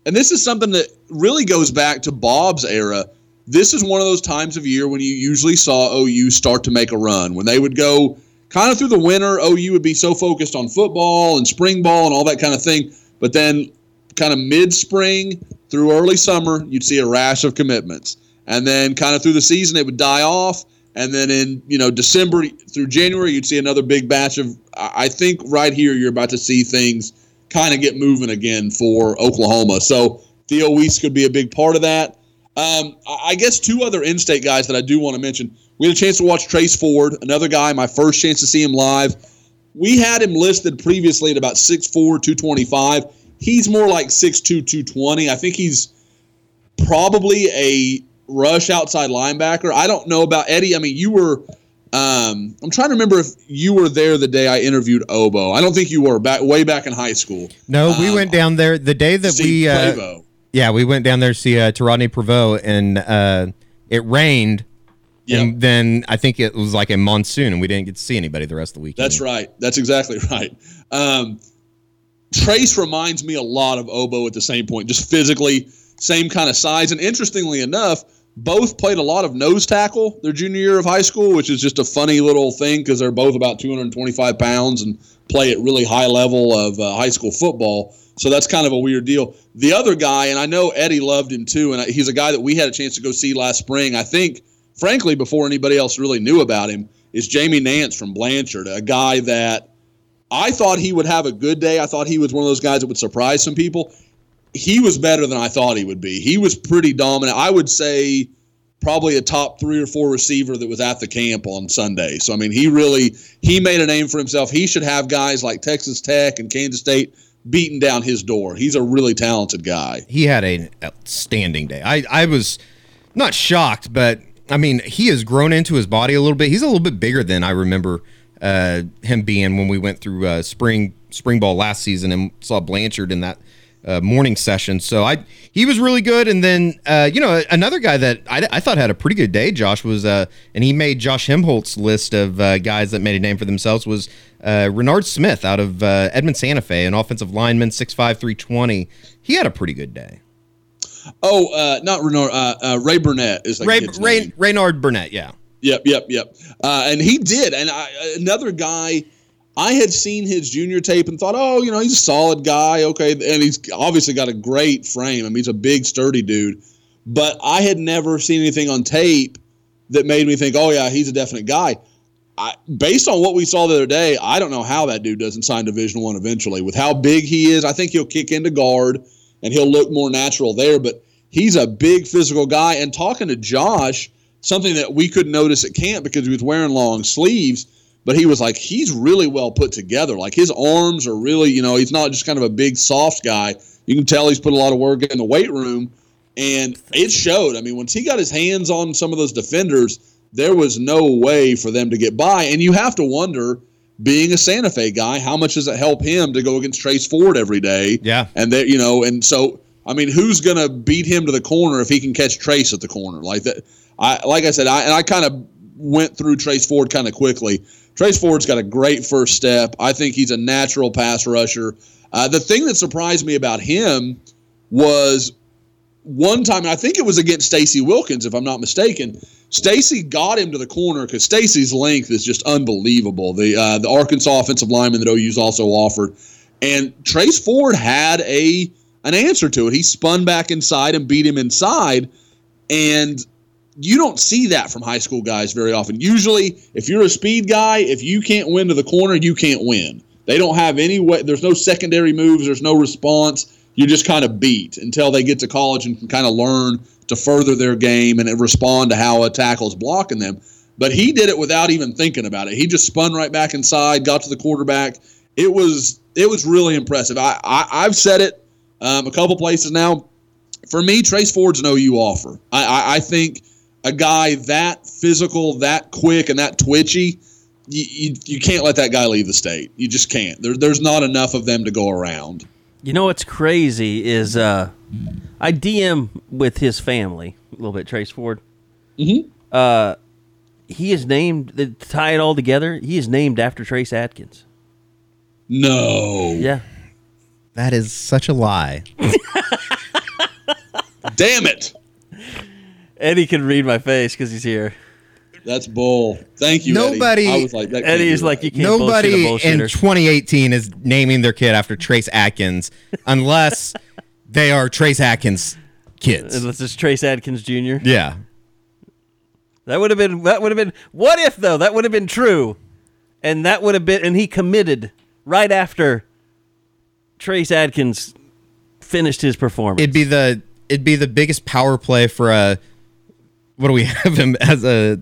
and this is something that really goes back to Bob's era. This is one of those times of year when you usually saw OU start to make a run. When they would go kind of through the winter, OU would be so focused on football and spring ball and all that kind of thing. But then, kind of mid spring through early summer, you'd see a rash of commitments. And then, kind of through the season, it would die off. And then in you know December through January, you'd see another big batch of. I think right here you're about to see things kind of get moving again for Oklahoma. So Theo Wease could be a big part of that. Um, I guess two other in-state guys that I do want to mention. We had a chance to watch Trace Ford, another guy, my first chance to see him live. We had him listed previously at about 6'4", 225. He's more like 6'2", 220. I think he's probably a rush outside linebacker. I don't know about Eddie. I mean, you were. Um, I'm trying to remember if you were there the day I interviewed Obo. I don't think you were back way back in high school. No, we Um, went down there the day that we. Uh. Yeah, we went down there to see uh, to Rodney Prevost, and uh, it rained. Yep. And then I think it was like a monsoon, and we didn't get to see anybody the rest of the weekend. That's right. That's exactly right. Um, Trace reminds me a lot of Obo at the same point, just physically, same kind of size. And interestingly enough, both played a lot of nose tackle their junior year of high school, which is just a funny little thing because they're both about 225 pounds and play at really high level of uh, high school football. So that's kind of a weird deal. The other guy, and I know Eddie loved him too, and he's a guy that we had a chance to go see last spring. I think, frankly, before anybody else really knew about him, is Jamie Nance from Blanchard, a guy that I thought he would have a good day. I thought he was one of those guys that would surprise some people. He was better than I thought he would be. He was pretty dominant. I would say probably a top three or four receiver that was at the camp on Sunday. So I mean, he really he made a name for himself. He should have guys like Texas Tech and Kansas State beating down his door. He's a really talented guy. he had an outstanding day. I, I was not shocked, but I mean, he has grown into his body a little bit. He's a little bit bigger than I remember uh, him being when we went through uh, spring spring ball last season and saw Blanchard in that uh, morning session. So I he was really good. And then uh, you know another guy that I, I thought had a pretty good day, Josh was, uh, and he made Josh Helmholdt's list of uh, guys that made a name for themselves was uh, Renard Smith out of uh, Edmond Santa Fe, an offensive lineman, 6'5", 320. He had a pretty good day. Oh, uh, not Renard, uh, uh, Ray Burnett is like Ray, Ray, name. Reynard Burnett, yeah. Yep, yep, yep. Uh, and he did. And I, another guy, I had seen his junior tape and thought, oh, you know, he's a solid guy. Okay. And he's obviously got a great frame. I mean, he's a big, sturdy dude. But I had never seen anything on tape that made me think, oh, yeah, he's a definite guy. I, based on what we saw the other day, I don't know how that dude doesn't sign Division One eventually. With how big he is, I think he'll kick into guard and he'll look more natural there. But he's a big physical guy. And talking to Josh, something that we couldn't notice at camp because he was wearing long sleeves, but he was like, he's really well put together. Like his arms are really, you know, he's not just kind of a big soft guy. You can tell he's put a lot of work in the weight room. And it showed. I mean, once he got his hands on some of those defenders, there was no way for them to get by. And you have to wonder, being a Santa Fe guy, how much does it help him to go against Trace Ford every day? Yeah. And that, you know, and so I mean, who's gonna beat him to the corner if he can catch Trace at the corner like that? I like I said, I and I kind of went through Trace Ford kind of quickly. Trace Ford's got a great first step. I think he's a natural pass rusher. Uh, the thing that surprised me about him was one time, I think it was against Stacy Wilkins, if I'm not mistaken. Stacy got him to the corner because Stacy's length is just unbelievable. The uh, the Arkansas offensive lineman that OU's also offered, and Trace Ford had a an answer to it. He spun back inside and beat him inside, and you don't see that from high school guys very often. Usually, if you're a speed guy, if you can't win to the corner, you can't win. They don't have any way. There's no secondary moves. There's no response. You just kind of beat until they get to college and can kind of learn to further their game and respond to how a tackle's blocking them. But he did it without even thinking about it. He just spun right back inside, got to the quarterback. It was it was really impressive. I, I I've said it um, a couple places now. For me, Trace Ford's an OU offer. I, I, I think a guy that physical, that quick, and that twitchy, you, you, you can't let that guy leave the state. You just can't. There, there's not enough of them to go around. You know what's crazy is uh, I DM with his family a little bit. Trace Ford. Mm-hmm. Uh, he is named to tie it all together. He is named after Trace Adkins. No. Yeah. That is such a lie. Damn it. Eddie can read my face because he's here. That's bull. Thank you. Nobody- Eddie. I was like, Eddie's like, you can't Nobody bullshit a in 2018 is naming their kid after Trace Adkins unless they are Trace Adkins kids. Unless it's Trace Adkins Jr. Yeah. That would have been. That would have been. What if though? That would have been true, and that would have been. And he committed right after Trace Adkins finished his performance. It'd be the it'd be the biggest power play for a what do we have him as a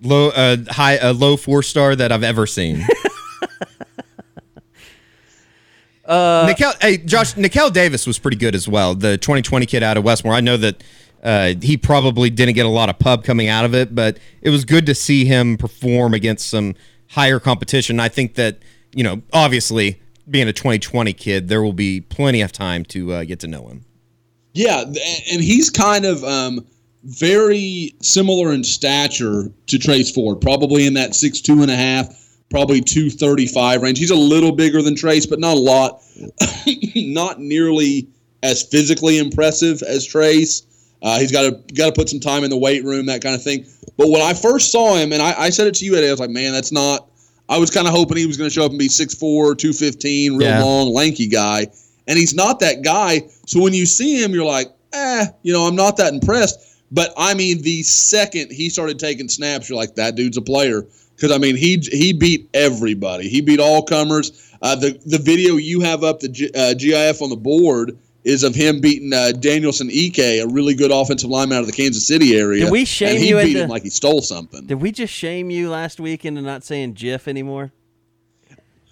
low uh high a low four star that I've ever seen. uh Nikel, hey Josh, Nikel Davis was pretty good as well. The 2020 kid out of Westmoore. I know that uh, he probably didn't get a lot of pub coming out of it, but it was good to see him perform against some higher competition. I think that you know, obviously, being a 2020 kid, there will be plenty of time to uh, get to know him. Yeah, and he's kind of um, very similar in stature to Trace Ford, probably in that six two and a half, probably two thirty five range. He's a little bigger than Trace, but not a lot. not nearly as physically impressive as Trace. Uh, he's got to got to put some time in the weight room, that kind of thing. But when I first saw him, and I, I said it to you, Eddie, I was like, man, that's not. I was kind of hoping he was going to show up and be 6'4", 215, real Yeah. long, lanky guy, and he's not that guy. So when you see him, you're like, eh, you know, I'm not that impressed. But I mean, the second he started taking snaps, you're like, that dude's a player. Because I mean, he he beat everybody. He beat all comers. Uh, the the video you have up the G, uh, GIF on the board is of him beating uh, Danielson Ike, a really good offensive lineman out of the Kansas City area. Did we shame and he you beat into- him like he stole something. Did we just shame you last week into not saying GIF anymore?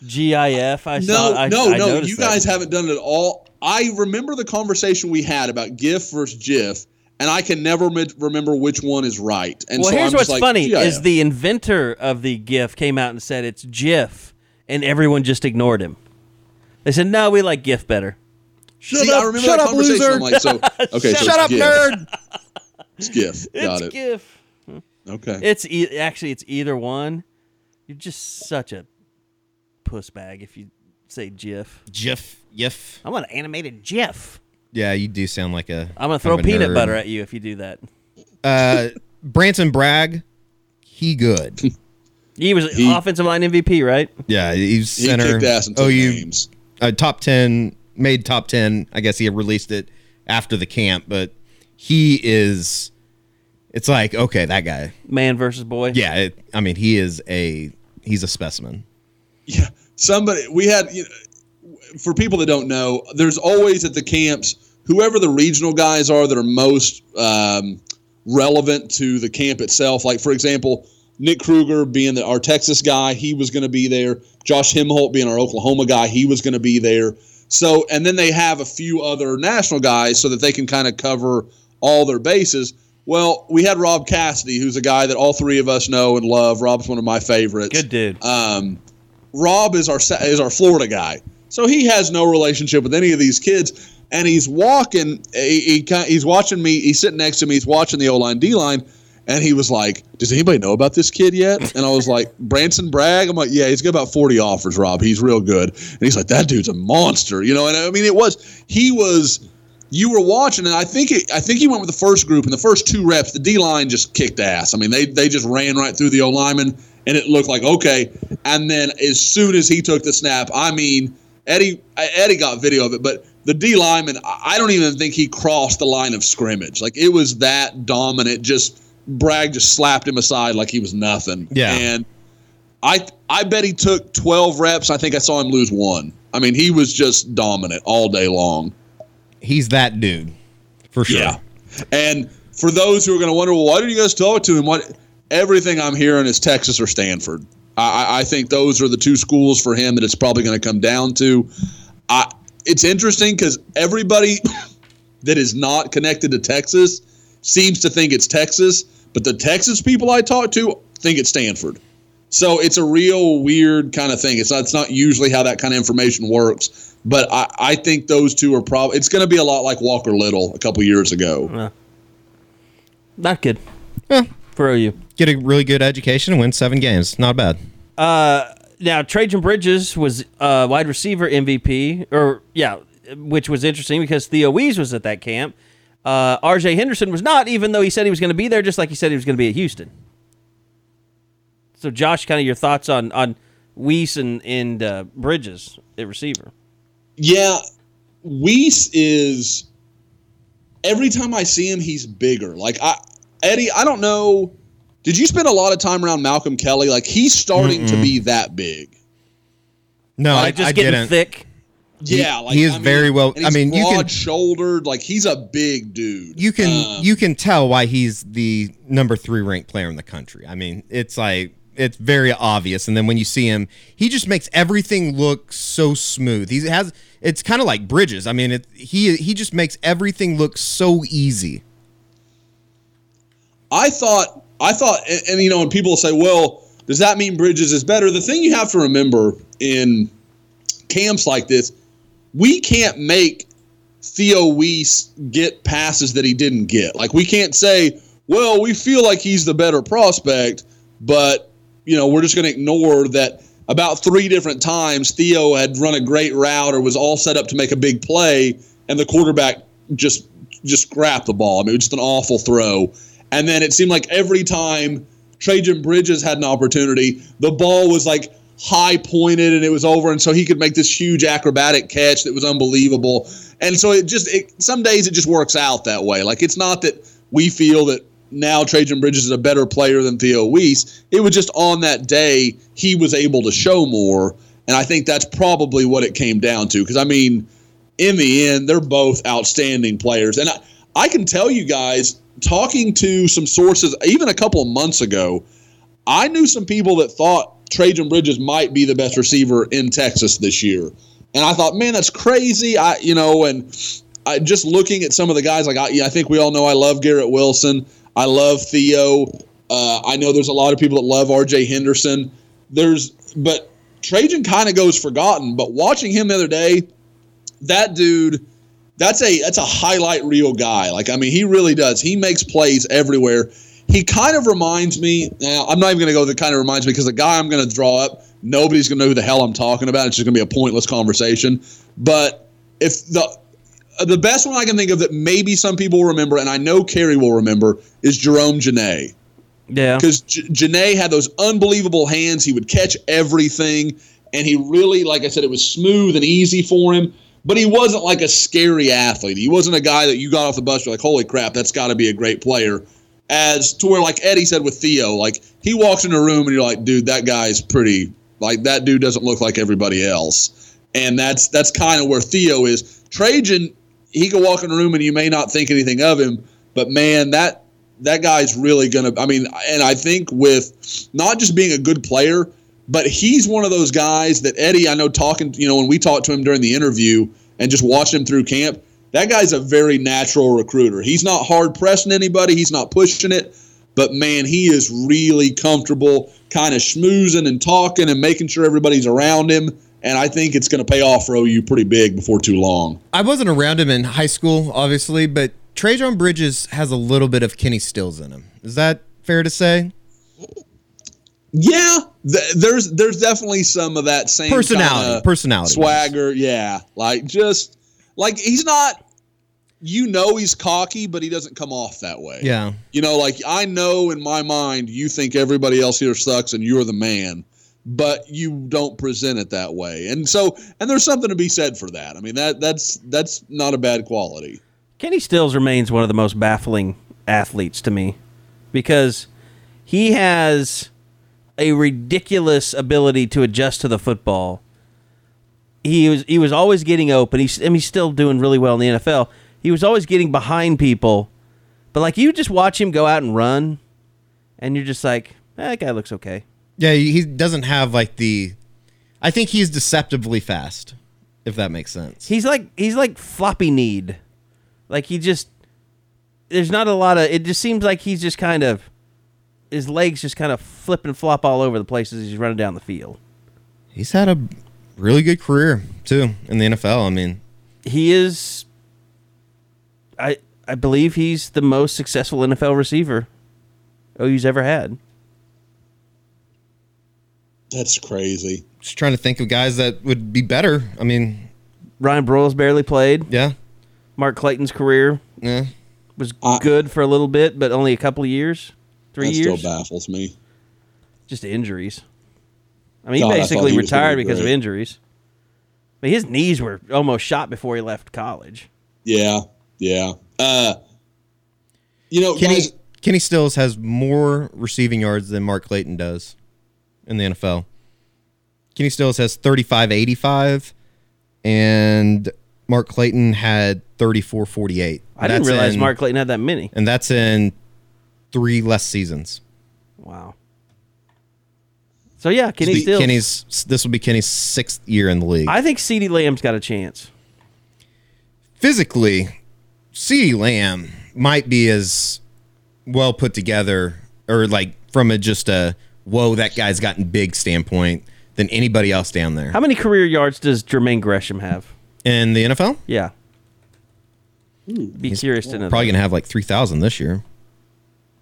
GIF. I No, saw. I, no, I no. You that. guys haven't done it at all. I remember the conversation we had about GIF versus GIF, and I can never mi- remember which one is right. And Well, so here's I'm what's like, funny: GIF. is the inventor of the GIF came out and said it's GIF, and everyone just ignored him. They said, "No, we like GIF better." See, up- I remember shut that up, loser. I'm like, so okay, so Shut it's up, GIF. nerd. It's GIF. Got it's it. GIF. Okay. It's e- actually it's either one. You're just such a puss bag if you say GIF. Jiff, yiff. I want gonna animated GIF. Yeah, you do sound like a. I'm gonna throw peanut nerd. butter at you if you do that. Uh, Branson Bragg, he good. He was He- offensive line MVP, right? Yeah, he's he center. kicked ass in two OU games. uh, top 10 made top 10 i guess he had released it after the camp but he is it's like okay that guy Man versus boy. yeah it, i mean he is a he's a specimen Yeah, somebody we had. You know, for people that don't know, there's always at the camps whoever the regional guys are that are most um, relevant to the camp itself. Like for example, Nick Krueger being the, our Texas guy, he was going to be there. Josh Helmholdt being our Oklahoma guy, he was going to be there. So, and then they have a few other national guys so that they can kind of cover all their bases. Well, we had Rob Cassidy, who's a guy that all three of us know and love. Rob's one of my favorites. Good dude. Um, Rob is our is our Florida guy, so he has no relationship with any of these kids. And he's walking. He, he he's watching me. He's sitting next to me. He's watching the O line, D line, and he was like, "Does anybody know about this kid yet?" And I was like, "Branson Bragg." I'm like, "Yeah, he's got about 40 offers, Rob. He's real good." And he's like, "That dude's a monster," you know. And I mean, it was he was. You were watching, and I think it, I think he went with the first group. and the first two reps, the D line just kicked ass. I mean, they they just ran right through the O lineman, and it looked like okay. And then as soon as he took the snap, I mean, Eddie Eddie got video of it, but the D lineman, I don't even think he crossed the line of scrimmage. Like it was that dominant. Just Bragg just slapped him aside like he was nothing. Yeah. and I I bet he took 12 reps. I think I saw him lose one. I mean, he was just dominant all day long. he's that dude for sure Yeah. And for those who are going to wonder, well, why did you guys talk to him? What? Everything I'm hearing is Texas or Stanford. I, I- I think those are the two schools for him that it's probably going to come down to. I, it's interesting because everybody that is not connected to Texas seems to think it's Texas, but the Texas people I talk to think it's Stanford. So it's a real weird kind of thing. It's not, it's not usually how that kind of information works. But I, I think those two are probably. It's going to be a lot like Walker Little a couple years ago. Not good Yeah. For OU. Get a really good education and win seven games. Not bad. Now Trajan Bridges was uh, wide receiver MVP, or yeah, which was interesting because Theo Wease was at that camp. Uh, R.J. Henderson was not, even though he said he was going to be there, just like he said he was going to be at Houston. So, Josh, kind of your thoughts on on Wease and and uh, Bridges at receiver? Yeah, Wease is. Every time I see him, he's bigger. Like I, Eddie, I don't know. Did you spend a lot of time around Malcolm Kelly? Like he's starting to be that big. No, I, just I getting didn't. thick. Yeah, like he is I mean, very well- and I he's mean, you can- broad-shouldered. Like he's a big dude. You can Um, you can tell why he's the number three ranked player in the country. I mean, it's like it's very obvious. And then when you see him, he just makes everything look so smooth. He has it's kind of like Bridges. I mean, it, he he just makes everything look so easy. I thought, I thought, and, and, you know, when people say, "Well, does that mean Bridges is better?" The thing you have to remember in camps like this, we can't make Theo Wease get passes that he didn't get. Like we can't say, "Well, we feel like he's the better prospect," but you know, we're just going to ignore that. About three different times, Theo had run a great route or was all set up to make a big play, and the quarterback just just grabbed the ball. I mean, it was just an awful throw. And then it seemed like every time Trajan Bridges had an opportunity, the ball was like high pointed and it was over, and so he could make this huge acrobatic catch that was unbelievable. And so it just it, some days it just works out that way. Like it's not that we feel that now Trajan Bridges is a better player than Theo Wease. It was just on that day he was able to show more, and I think that's probably what it came down to. Because I mean, in the end, they're both outstanding players. And I, I can tell you guys, talking to some sources, even a couple of months ago, I knew some people that thought Trajan Bridges might be the best receiver in Texas this year. And I thought, man, that's crazy. I, you know, and I just looking at some of the guys, like I, I think we all know I love Garrett Wilson. I love Theo. Uh, I know there's a lot of people that love R.J. Henderson. There's, but Trajan kind of goes forgotten. But watching him the other day, that dude that's a that's a highlight reel guy like i mean he really does he makes plays everywhere he kind of reminds me now i'm not even going to go that kind of reminds me because the guy i'm going to draw up nobody's going to know who the hell i'm talking about it's just going to be a pointless conversation but if the the best one i can think of that maybe some people will remember and i know Kerry will remember is jerome janae Yeah. because J- Janae had those unbelievable hands. He would catch everything, and he really, like I said, it was smooth and easy for him. But he wasn't like a scary athlete. He wasn't a guy that you got off the bus, you're like, holy crap, that's got to be a great player. As to where, like Eddie said with Theo, like he walks in a room and you're like, dude, that guy's pretty. Like that dude doesn't look like everybody else, and that's that's kind of where Theo is. Trajan, he can walk in a room and you may not think anything of him, but man, that that guy's really gonna. I mean, and I think with not just being a good player, but he's one of those guys that Eddie. I know talking. You know, when we talked to him during the interview and just watched him through camp, that guy's a very natural recruiter. He's not hard pressing anybody. He's not pushing it. But man, he is really comfortable, kind of schmoozing and talking and making sure everybody's around him. And I think it's going to pay off for OU pretty big before too long. I wasn't around him in high school, obviously, but Trajan Bridges has a little bit of Kenny Stills in him. Is that fair to say? Yeah, th- there's there's definitely some of that same Personality, personality. swagger. Yeah, like just like he's not. You know he's cocky, but he doesn't come off that way. Yeah. You know, like I know in my mind you think everybody else here sucks and you're the man, but you don't present it that way. And so, and there's something to be said for that. I mean that that's that's not a bad quality. Kenny Stills remains one of the most baffling athletes to me because he has a ridiculous ability to adjust to the football. He was he was always getting open. He's mean, he's still doing really well in the NFL. He was always getting behind people, but like you just watch him go out and run, and you're just like, eh, that guy looks okay. Yeah, he he doesn't have like the. I think he's deceptively fast, if that makes sense. He's like he's like floppy kneed, like he just there's not a lot of. It just seems like he's just kind of his legs just kind of flip and flop all over the place as he's running down the field. He's had a really good career too in the NFL. I mean, He is, I I believe he's the most successful NFL receiver OU's ever had. That's crazy. just trying to think of guys that would be better. I mean, Ryan Broyles barely played. yeah, Mark Clayton's career yeah. was I- good for a little bit, but only a couple of years, three that years. still baffles me. just injuries. I mean, God, he thought basically he retired be because of great. injuries. I mean, his knees were almost shot before he left college. Yeah, yeah. Uh, you know, Kenny guys, Kenny Stills has more receiving yards than Mark Clayton does in the NFL. Kenny Stills has 35-85 and Mark Clayton had 34-48. I didn't realize in- Mark Clayton had that many. and that's in 3 less seasons. Wow. So yeah, Kenny Be- Stills. Kenny's this will be Kenny's 6th year in the league. I think CeeDee Lamb's got a chance. Physically, CeeDee Lamb might be as well put together or like from a just a whoa that guy's gotten big standpoint than anybody else down there. How many career yards does Jermaine Gresham have? in the NFL? Yeah. Be curious to know. Probably that. gonna have like three thousand this year,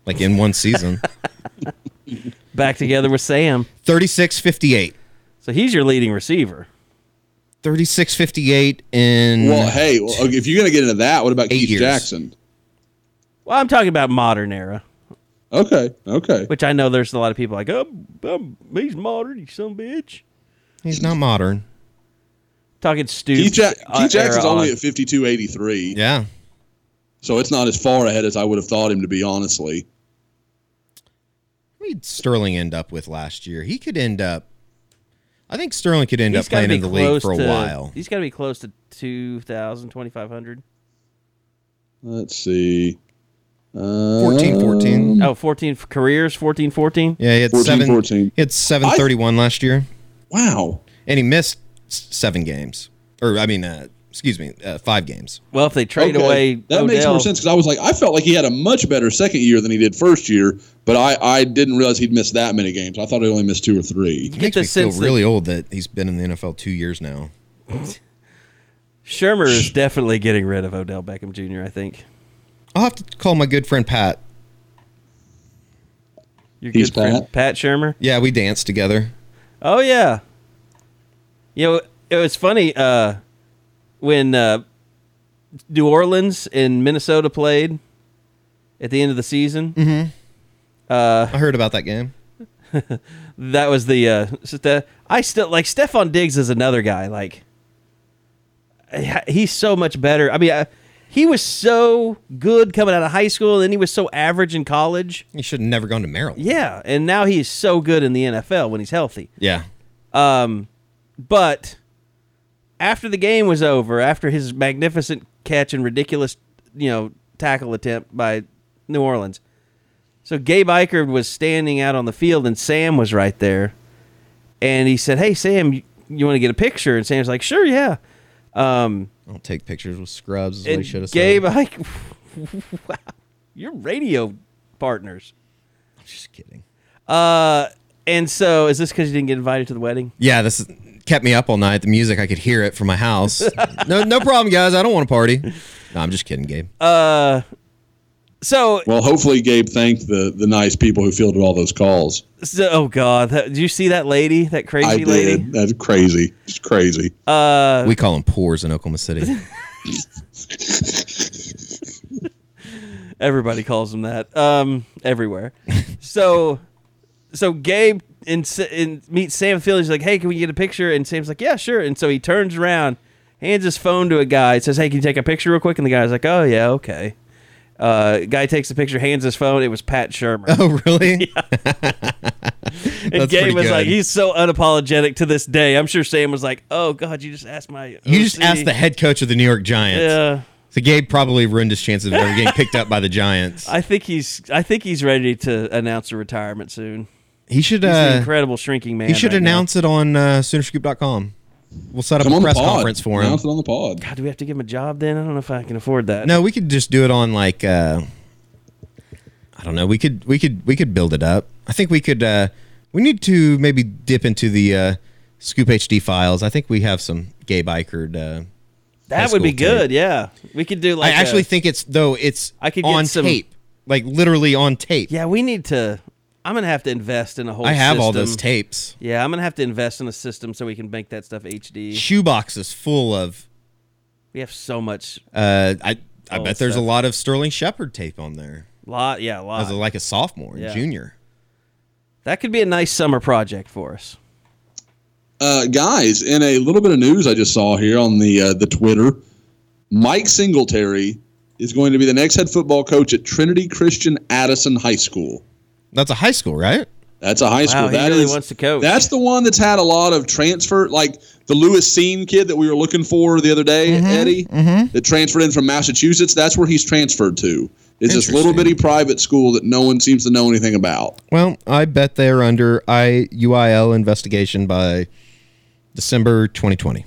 like in one season. back together with Sam. 36-58. So he's your leading receiver. 36-58 in well, hey, well, if you're gonna get into that, what about Keith years. Jackson? Well, I'm talking about modern era, Okay, okay. which I know there's a lot of people like, oh, um, he's modern, you son of a bitch. he's not modern. Talking stupid. Keith, ja- uh, Keith Jackson's only on. at 52.83, Yeah. so it's not as far ahead as I would have thought him to be. Honestly, What did Sterling end up with last year? He could end up I think Sterling could end He's up playing in the league for a to- while. He's got to be close to 2,000, 2,500. let's see. Uh, 14 14. Oh, 14 careers, 14 14. Yeah, he had 14, 7 14. He had 731 last year Wow. and he missed 7 games. Or I mean uh, excuse me, uh, 5 games. Well, if they trade Okay, away that makes more sense because I was like, I felt like he had a much better second year than he did first year, but I, I didn't realize he'd missed that many games. I thought he only missed two or three. get Makes the me feel sense that- really old that he's been in the NFL 2 years now. Shurmur is definitely getting rid of Odell Beckham Jr., I think. I'll have to call my good friend Pat. Your He's good friend, Pat? Pat Shurmur. Yeah, we danced together. Oh yeah. You know, it was funny uh, when uh, New Orleans and Minnesota played at the end of the season. Mm-hmm. I heard about that game. That was the uh, Ste- I still like Stefon Diggs is another guy. Like he's so much better. I mean, uh, he was so good coming out of high school, and then he was so average in college. He should have never gone to Maryland. Yeah, and now he's so good in the NFL when he's healthy. Yeah. Um, but after the game was over, after his magnificent catch and ridiculous, you know, tackle attempt by New Orleans, so Gabe Ikard was standing out on the field, and Sam was right there, and he said, "Hey, Sam, you, you want to get a picture?" And Sam's like, "Sure, yeah." Um, I'll take pictures with scrubs. Is what he should have Gabe said. Ikard, wow, you're radio partners. I'm Just kidding. Uh, and so is this because you didn't get invited to the wedding? Yeah, this is, kept me up all night. The music, I could hear it from my house. no, no problem, guys. I don't want to party. No, I'm just kidding, Gabe. Uh, so Well, hopefully Gabe thanked the the nice people who fielded all those calls. So, oh God! That, did you see that lady? That crazy I lady? did. That's crazy. It's crazy. Uh, we call them pores in Oklahoma City. everybody calls them that. Um, everywhere. so, so Gabe in, in meets Sam Field. He's like, "Hey, can we get a picture?" And Sam's like, "Yeah, sure." And so he turns around, hands his phone to a guy, says, "Hey, can you take a picture real quick?" And the guy's like, "Oh yeah, okay." Uh, guy takes the picture, hands his phone. It was Pat Shurmur. oh, really? and Gabe was like, he's so unapologetic to this day. I'm sure Sam was like, "Oh God, you just asked my." You just asked the head coach of the New York Giants. Yeah. So Gabe probably ruined his chances of ever getting picked up by the Giants. I think he's. I think he's ready to announce a retirement soon. He should. He's an Uh, incredible shrinking man. he should right now. announce it on uh, Soonerscoop.com. We'll set up Come a press conference for him. Announce it on the pod. God, do we have to give him a job then? I don't know if I can afford that. No, we could just do it on like. Uh, I don't know. We could we could we could build it up. I think we could. uh We need to maybe dip into the uh Scoop HD files. I think we have some Gabe Ikard. Uh, That would be school good. Yeah, we could do like. I actually think it's though it's I could get on some- tape, like literally on tape. Yeah, we need to. I'm gonna have to invest in a whole. I have all those tapes. Yeah, I'm gonna have to invest in a system so we can make that stuff HD. Shoeboxes full of. We have so much Uh, I I bet there's a lot of Sterling Shepard tape on there lot. Yeah, a lot. as a, like a sophomore, Yeah. junior. that could be a nice summer project for us. Uh, guys, in a little bit of news I just saw here on the uh, the Twitter, Mike Singletary is going to be the next head football coach at Trinity Christian Addison High School. That's a high school, right? That's a high school. he That really is- wants to coach. That's the one that's had a lot of transfer, like the Lewis Scene kid that we were looking for the other day, Mm-hmm, Eddie, that transferred in from Massachusetts. That's where he's transferred to. Is this little bitty private school that no one seems to know anything about? Well, I bet they're under IUIL investigation by December 2020.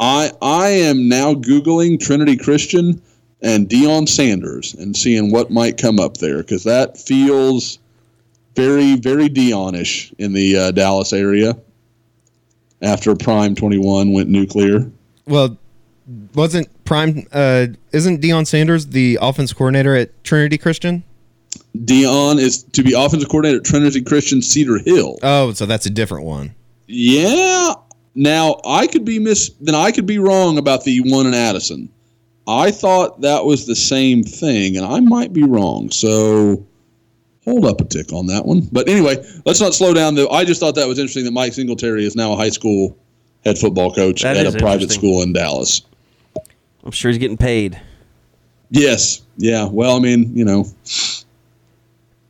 I I am now googling Trinity Christian and Deion Sanders and seeing what might come up there because that feels very very Dionish in the uh, Dallas area. After Prime Twenty One went nuclear, Well, wasn't Prime? Uh, isn't Deion Sanders the offense coordinator at Trinity Christian? Deion is to be offensive coordinator at Trinity Christian Cedar Hill. Oh, so that's a different one. Yeah. Now I could be miss. Then I could be wrong about the one in Addison. I thought that was the same thing, and I might be wrong. So hold up a tick on that one. But anyway, let's not slow down. Though I just thought that was interesting that Mike Singletary is now a high school head football coach That at a private school in Dallas. I'm sure he's getting paid. Yes. Yeah. Well, I mean, you know,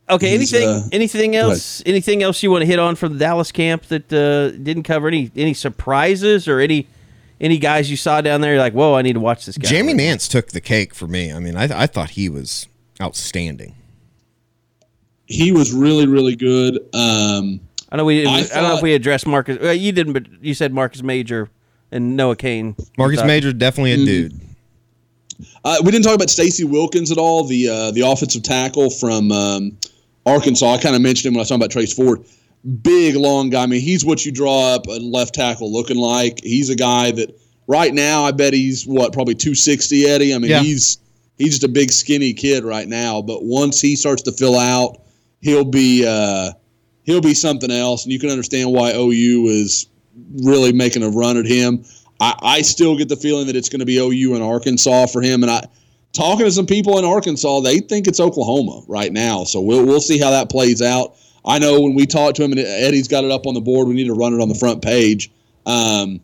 Okay. Anything? uh, anything else? Anything else you want to hit on from the Dallas camp that uh, didn't cover any any surprises or any any guys you saw down there? You're like, whoa, I need to watch this guy. Jamie Nance took the cake for me. I mean, I, I thought he was outstanding. He was really, really good. Um, I know we. Didn't, I I, don't know if we addressed Marcus. Well, you didn't, but you said Marcus Major and Noah Cain. Marcus Thought- Major definitely a Mm-hmm. dude. Uh, we didn't talk about Stacy Wilkins at all, the uh, the offensive tackle from um, Arkansas. I kind of mentioned him when I was talking about Trace Ford. Big, long guy. I mean, he's what you draw up a left tackle looking like. He's a guy that right now I bet he's what probably 260, Eddie. I mean, Yeah. he's he's just a big, skinny kid right now. But once he starts to fill out, he'll be uh, he'll be something else, and you can understand why OU is really making a run at him. I, I still get the feeling that it's going to be OU and Arkansas for him, and I talking to some people in Arkansas, they think it's Oklahoma right now. So we'll we'll see how that plays out. I know when we talked to him, and Eddie's got it up on the board. We need to run it on the front page. Um,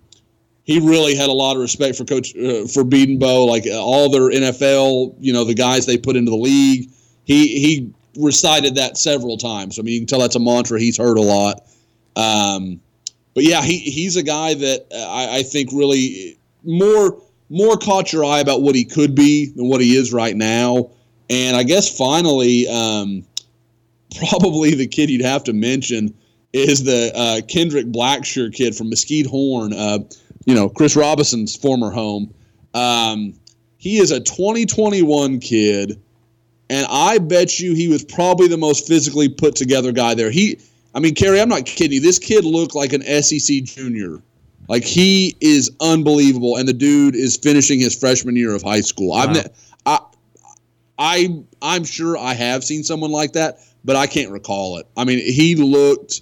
he really had a lot of respect for Coach uh, for Bedenbaugh, like all their NFL, you know, the guys they put into the league. He he recited that several times. I mean, you can tell that's a mantra he's heard a lot. Um, but yeah, he he's a guy that uh, I, I think really more more caught your eye about what he could be than what he is right now. And I guess finally, um, probably the kid you'd have to mention is the uh, Kendrick Blackshire kid from Mesquite Horn. Uh, you know, Chris Robinson's former home. Um, he is a 2021 kid, and I bet you he was probably the most physically put together guy there. He, I mean, Kerry, I'm not kidding you. This kid looked like an SEC junior. Like he is unbelievable, and the dude is finishing his freshman year of high school. I've, ne- I, I, I'm sure I have seen someone like that, but I can't recall it. I mean, he looked,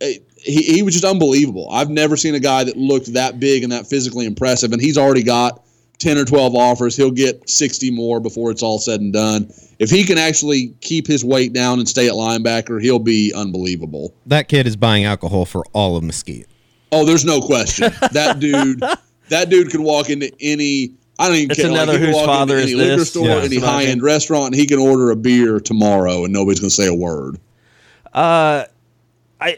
eh, he, he was just unbelievable. I've never seen a guy that looked that big and that physically impressive, and he's already got 10 or 12 offers. He'll get 60 more before it's all said and done. If he can actually keep his weight down and stay at linebacker, he'll be unbelievable. That kid is buying alcohol for all of Mesquite. Oh, there's no question. That dude, that dude could walk into any. I don't even It's care. another he could whose walk father into is any liquor this? store, Yeah. any That's what I high end restaurant, and he can order a beer tomorrow, and nobody's going to say a word. Uh, I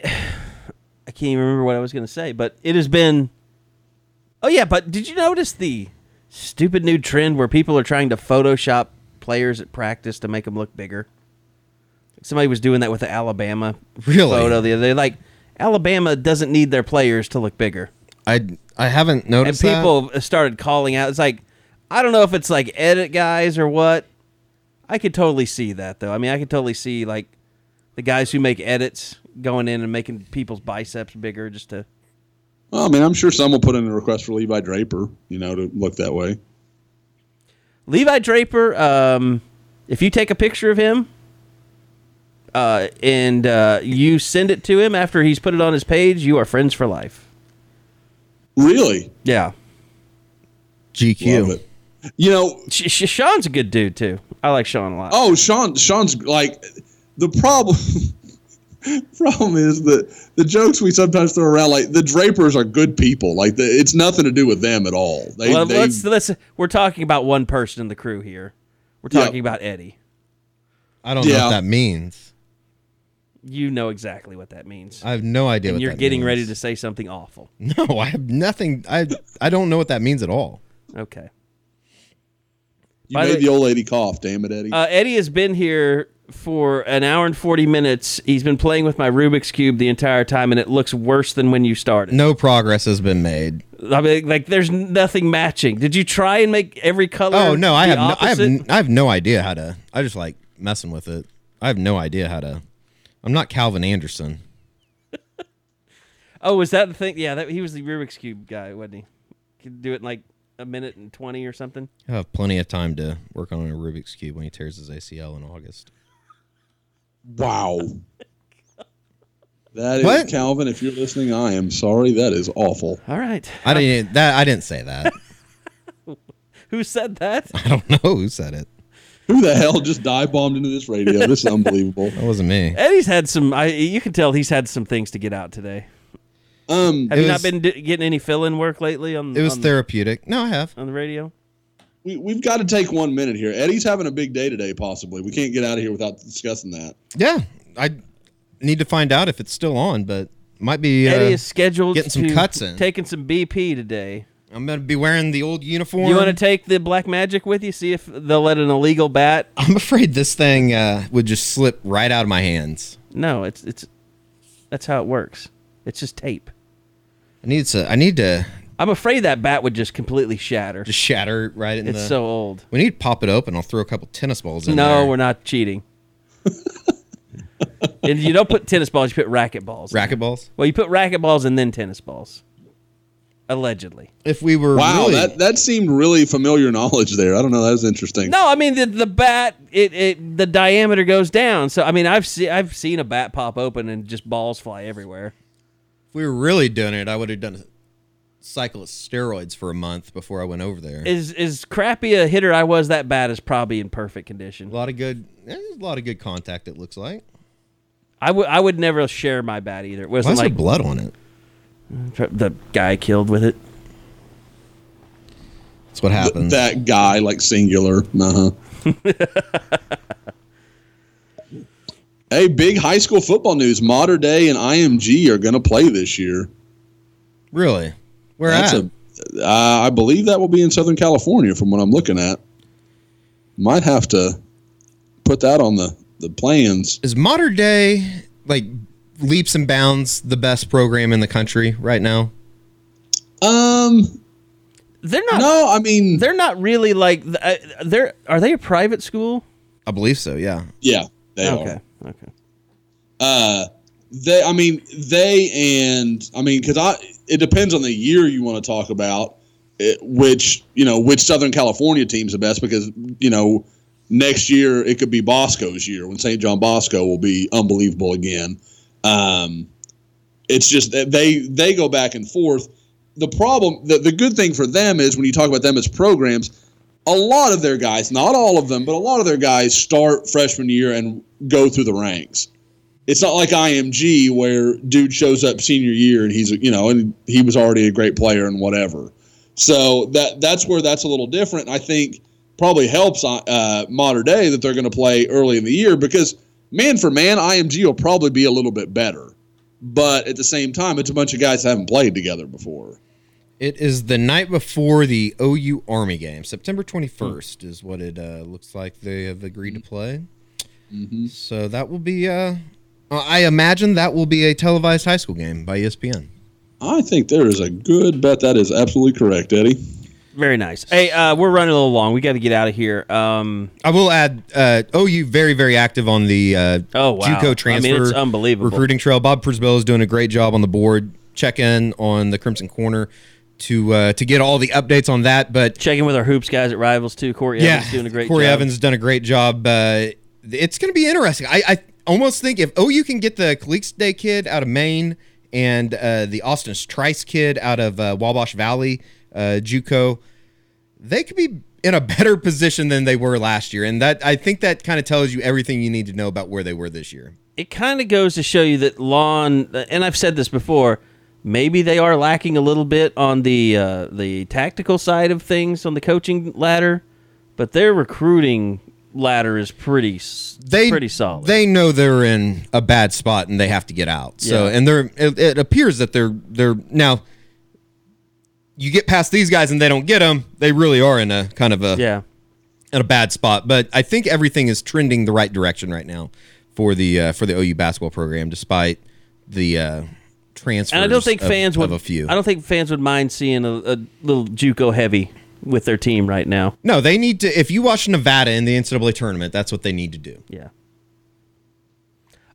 I can't even remember what I was going to say, but it has been. Oh yeah, but did you notice the stupid new trend where people are trying to Photoshop players at practice to make them look bigger? Somebody was doing that with the Alabama Really? photo the other day. Like Alabama doesn't need their players to look bigger, I I haven't and noticed that. people started calling out. It's like I don't know if it's like edit guys or what. I could totally see that though. I mean, I could totally see like the guys who make edits going in and making people's biceps bigger just to. Well, I mean, I'm sure some will put in a request for Levi Draper, you know, to look that way. Levi Draper, um, if you take a picture of him uh, and uh, you send it to him after he's put it on his page, you are friends for life. Really? Yeah. GQ. Love it. You know, Sh- Sh- Sean's a good dude too. I like Sean a lot. oh, Sean, Sean's like the problem. problem is that the jokes we sometimes throw around, like the Drapers are good people. Like the, it's nothing to do with them at all. They, well, they let's let's. We're talking about one person in the crew here. We're Yeah. talking about Eddie. I don't know what that means. You know exactly what that means, I have no idea and what you're that getting means. ready to say something awful. No, I have nothing. I I don't know what that means at all. Okay. you by made way- the old lady cough. Damn it, Eddie. Uh, Eddie has been here for an hour and 40 minutes. He's been playing with my Rubik's Cube the entire time, and it looks worse than when you started. No progress has been made. I mean, like, there's nothing matching. Did you try and make every color? Oh no, I the have no, I have opposite? n- I have no idea how to. I just like messing with it. I have no idea how to. I'm not Calvin Anderson. Oh, was that the thing? Yeah, that, he was the Rubik's Cube guy, wasn't he? Could do it in like a minute and 20 or something. I have plenty of time to work on a Rubik's cube when he tears his ACL in August. Wow. That is What? Calvin. If you're listening, I am sorry. That is awful. All right. I didn't. That I didn't say that. Who said that? I don't know who said it. Who the hell just dive bombed into this radio? This is unbelievable. That wasn't me. Eddie's had some. I you can tell he's had some things to get out today. Um, Have It you not was- been d- getting any fill-in work lately on It was on, therapeutic. No, I have. on the radio? We, we've got to take one minute here. Eddie's having a big day today, possibly. We can't get out of here without discussing that. Yeah, I need to find out if it's still on, but might be. Uh, Eddie is scheduled getting some to cuts in. taking some BP today. I'm gonna be wearing the old uniform. You want to take the black magic with you? See if they'll let an illegal bat. I'm afraid this thing uh, would just slip right out of my hands. No, it's it's that's how it works. It's just tape. I need to. I need to I'm afraid that bat would just completely shatter. just shatter right in It's the. so old. we need to pop it open. I'll throw a couple tennis balls in No, there. we're not cheating. and you don't put tennis balls; you put racket balls. racket balls. Well, you put racket balls and then tennis balls. Allegedly. If we were Wow, really, that, that seemed really familiar knowledge there. I don't know. That was interesting. No, I mean the the bat it, it the diameter goes down. So I mean I've seen I've seen a bat pop open and just balls fly everywhere. if we were really doing it, I would have done a cycle of steroids for a month before I went over there. As as crappy a hitter I was, that bat is probably in perfect condition. a lot of good. eh, a lot of good contact. It looks like. I would I would never share my bat either. It Why wasn't is there like blood on it? the guy killed with it. That's what happens. That guy, like singular. Uh huh. hey, big high school football news. Mater Dei and IMG are going to play this year. really? Where That's at? a, uh, I believe that will be in Southern California, from what I'm looking at. Might have to put that on the the plans. is Mater Dei like leaps and bounds the best program in the country right now? Um, They're not no, I mean, they're not really like uh, they're are they a private school? I believe so. Yeah. yeah, they Okay. are. Okay. Uh, they, I mean, they and I mean, because I, it depends on the year you want to talk about, it, which you know, which Southern California team's the best because you know, next year it could be Bosco's year when St. John Bosco will be unbelievable again. Um, it's just that they they go back and forth. The problem, the, the good thing for them is when you talk about them as programs, a lot of their guys, not all of them, but a lot of their guys start freshman year and go through the ranks. It's not like IMG where dude shows up senior year and he's you know and he was already a great player and whatever. So that that's where that's a little different. I think probably helps uh, Mater Dei that they're going to play early in the year because man for man, IMG will probably be a little bit better. But at the same time, it's a bunch of guys that haven't played together before. It is the night before the OU Army game. September 21st is what it uh, looks like they have agreed to play. So that will be, uh, I imagine that will be a televised high school game by ESPN. I think there is a good bet that is absolutely correct, Eddie. Very nice. Hey, uh, we're running a little long. We got to get out of here. Um, I will add, uh, OU very, very active on the uh, Oh, wow. I JUCO mean, transfer it's unbelievable. recruiting trail. Bob Przybylo is doing a great job on the board. Check in on the Crimson Corner to uh, to get all the updates on that. But checking with our hoops guys at Rivals too. Corey yeah, Evans doing a great Corey job. Evans done a great job. Uh, it's going to be interesting. I, I almost think if OU can get the Cleeks Day kid out of Maine and uh, the Austin Trice kid out of uh, Wabash Valley, uh, JUCO, they could be in a better position than they were last year. And that I think that kind of tells you everything you need to know about where they were this year. It kind of goes to show you that Lon, and I've said this before. Maybe they are lacking a little bit on the uh, the tactical side of things on the coaching ladder, but their recruiting ladder is pretty They pretty solid. They know they're in a bad spot and they have to get out. So Yeah. and they're it, it appears that they're they're now. You get past these guys and they don't get them. They really are in a kind of a yeah. in a bad spot. But I think everything is trending the right direction right now for the uh, for the OU basketball program, despite the uh, transfers. And I don't think of- fans of would. a few. I don't think fans would mind seeing a, a little JUCO heavy with their team right now. No, they need to. If you watch Nevada in the NCAA tournament, that's what they need to do. Yeah.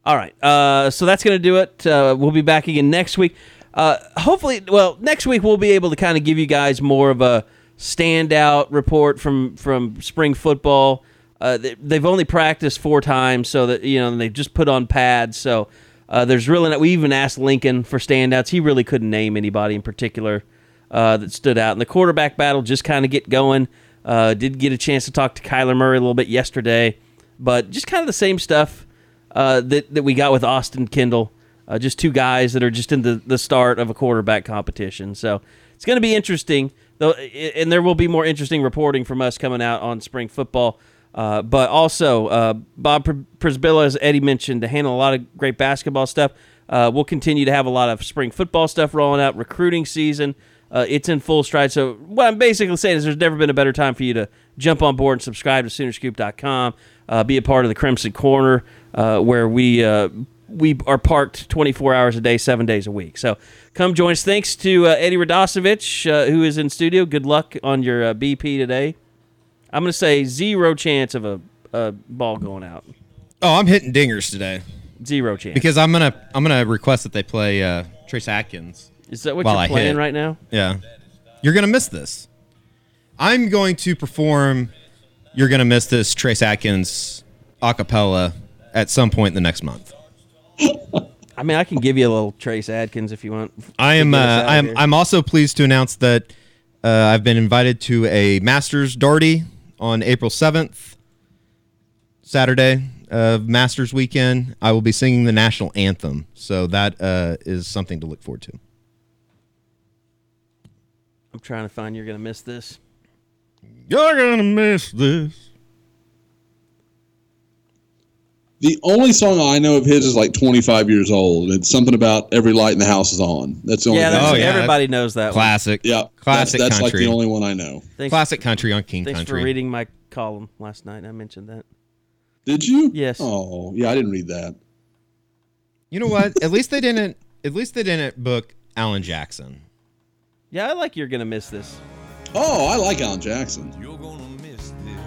All right. Uh, so that's going to do it. Uh, we'll be back again next week. Uh, hopefully, well, next week we'll be able to kind of give you guys more of a standout report from from spring football. Uh, they, they've only practiced four times, so that you know they've just put on pads. So uh, there's really not. We even asked Lincoln for standouts. He really couldn't name anybody in particular uh, that stood out. And the quarterback battle just kind of get going. Uh, did get a chance to talk to Kyler Murray a little bit yesterday, but just kind of the same stuff uh, that that we got with Austin Kendall. Uh, just two guys that are just in the, the start of a quarterback competition. So it's going to be interesting, though, and there will be more interesting reporting from us coming out on spring football. Uh, but also, uh, Bob Pr- Przybylo, as Eddie mentioned, to handle a lot of great basketball stuff. Uh, we'll continue to have a lot of spring football stuff rolling out. Recruiting season, uh, it's in full stride. So what I'm basically saying is, there's never been a better time for you to jump on board and subscribe to Soonerscoop.com. Uh, be a part of the Crimson Corner, uh, where we uh, we are parked 24 hours a day, seven days a week. So come join us. Thanks to uh, Eddie Radosevich, uh, who is in studio. Good luck on your uh, BP today. I'm going to say zero chance of a, a ball going out. Oh, I'm hitting dingers today Zero chance. because I'm gonna I'm gonna request that they play uh, Trace Adkins. Is that what you're I playing hit. right now? Yeah. You're going to miss this. I'm going to perform You're going to miss this Trace Adkins a cappella at some point in the next month. I mean, I can give you a little Trace Adkins if you want. I am uh, get us out I am here. I'm also pleased to announce that uh, I've been invited to a Masters Darty on April 7th, Saturday of Masters weekend. I will be singing the national anthem, so that uh, is something to look forward to. I'm trying to find you're going to miss this. You're gonna miss this. The only song I know of his is like 25 years old. It's something about every light in the house is on. That's the only Yeah, that's, Oh, yeah, everybody knows that. one. Classic. yeah, Classic That's, that's like the only one I know. Thanks, Classic country on King thanks Country. for reading my column last night. I mentioned that. Did you? Yes. Oh, yeah, I didn't read that. You know what? at least they didn't. At least they didn't book Alan Jackson. Yeah, I like you're going to miss this. Oh, I like Alan Jackson. You're gonna miss this.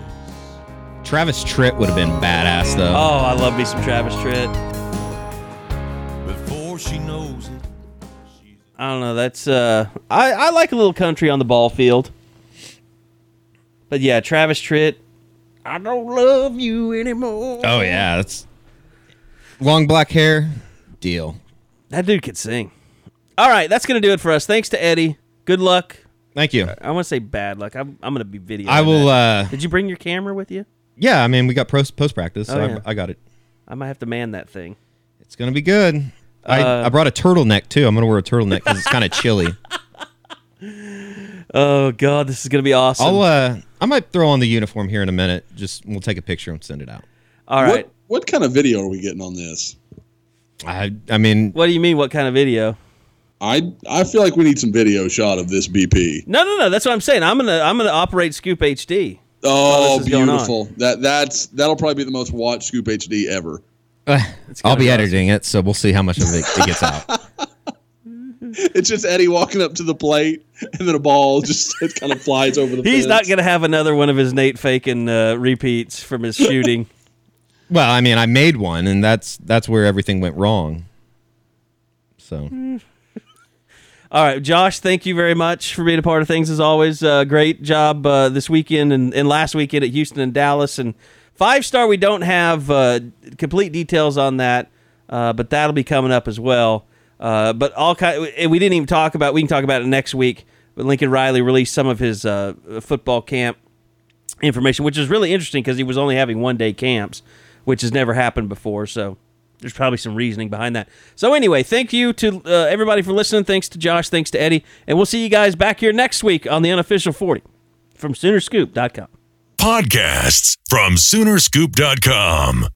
Travis Tritt would have been badass though. Oh, I love me some Travis Tritt. Before she knows it. I don't know. That's uh, I I like a little country on the ball field. But yeah, Travis Tritt. I don't love you anymore. Oh yeah, that's long black hair. Deal. That dude could sing. All right, that's gonna do it for us. Thanks to Eddie. Good luck. Thank you. I want to say bad luck. I'm, I'm gonna be video. I will. uh Did you bring your camera with you? Yeah, I mean we got post post practice, so Oh, I- yeah. I, got it. I might have to man that thing. It's gonna be good. Uh, I, I brought a turtleneck too. I'm gonna wear a turtleneck because it's kind of chilly. Oh god, this is gonna be awesome. I'll. uh I might throw on the uniform here in a minute. Just we'll take a picture and send it out. All right. What what kind of video are we getting on this? I. I mean, What do you mean? What kind of video? I I feel like we need some video shot of this BP. No, no, no. That's what I'm saying. I'm gonna I'm gonna operate Scoop HD. Oh, this is going on. beautiful! That that's that'll probably be the most watched Scoop HD ever. uh, I'll be be editing it, so we'll see how much of it, it gets out. it's just Eddie walking up to the plate, and then a ball just it kind of flies over the. Plate. He's fence. not going to have another one of his Nate faking uh, repeats from his shooting. Well, I mean, I made one, and that's that's where everything went wrong. So All right, Josh, thank you very much for being a part of things as always. Uh, great job uh, this weekend and, and last weekend at Houston and Dallas. And five star, we don't have uh, complete details on that, uh, but that'll be coming up as well. Uh, but all kind, we didn't even talk about. We can talk about it next week. But Lincoln Riley released some of his uh, football camp information, which is really interesting because he was only having one day camps, which has never happened before. So there's probably some reasoning behind that. So anyway, thank you to uh, everybody for listening. Thanks to Josh. Thanks to Eddie, and we'll see you guys back here next week on the unofficial 40 from Soonerscoop.com. Podcasts from Soonerscoop.com.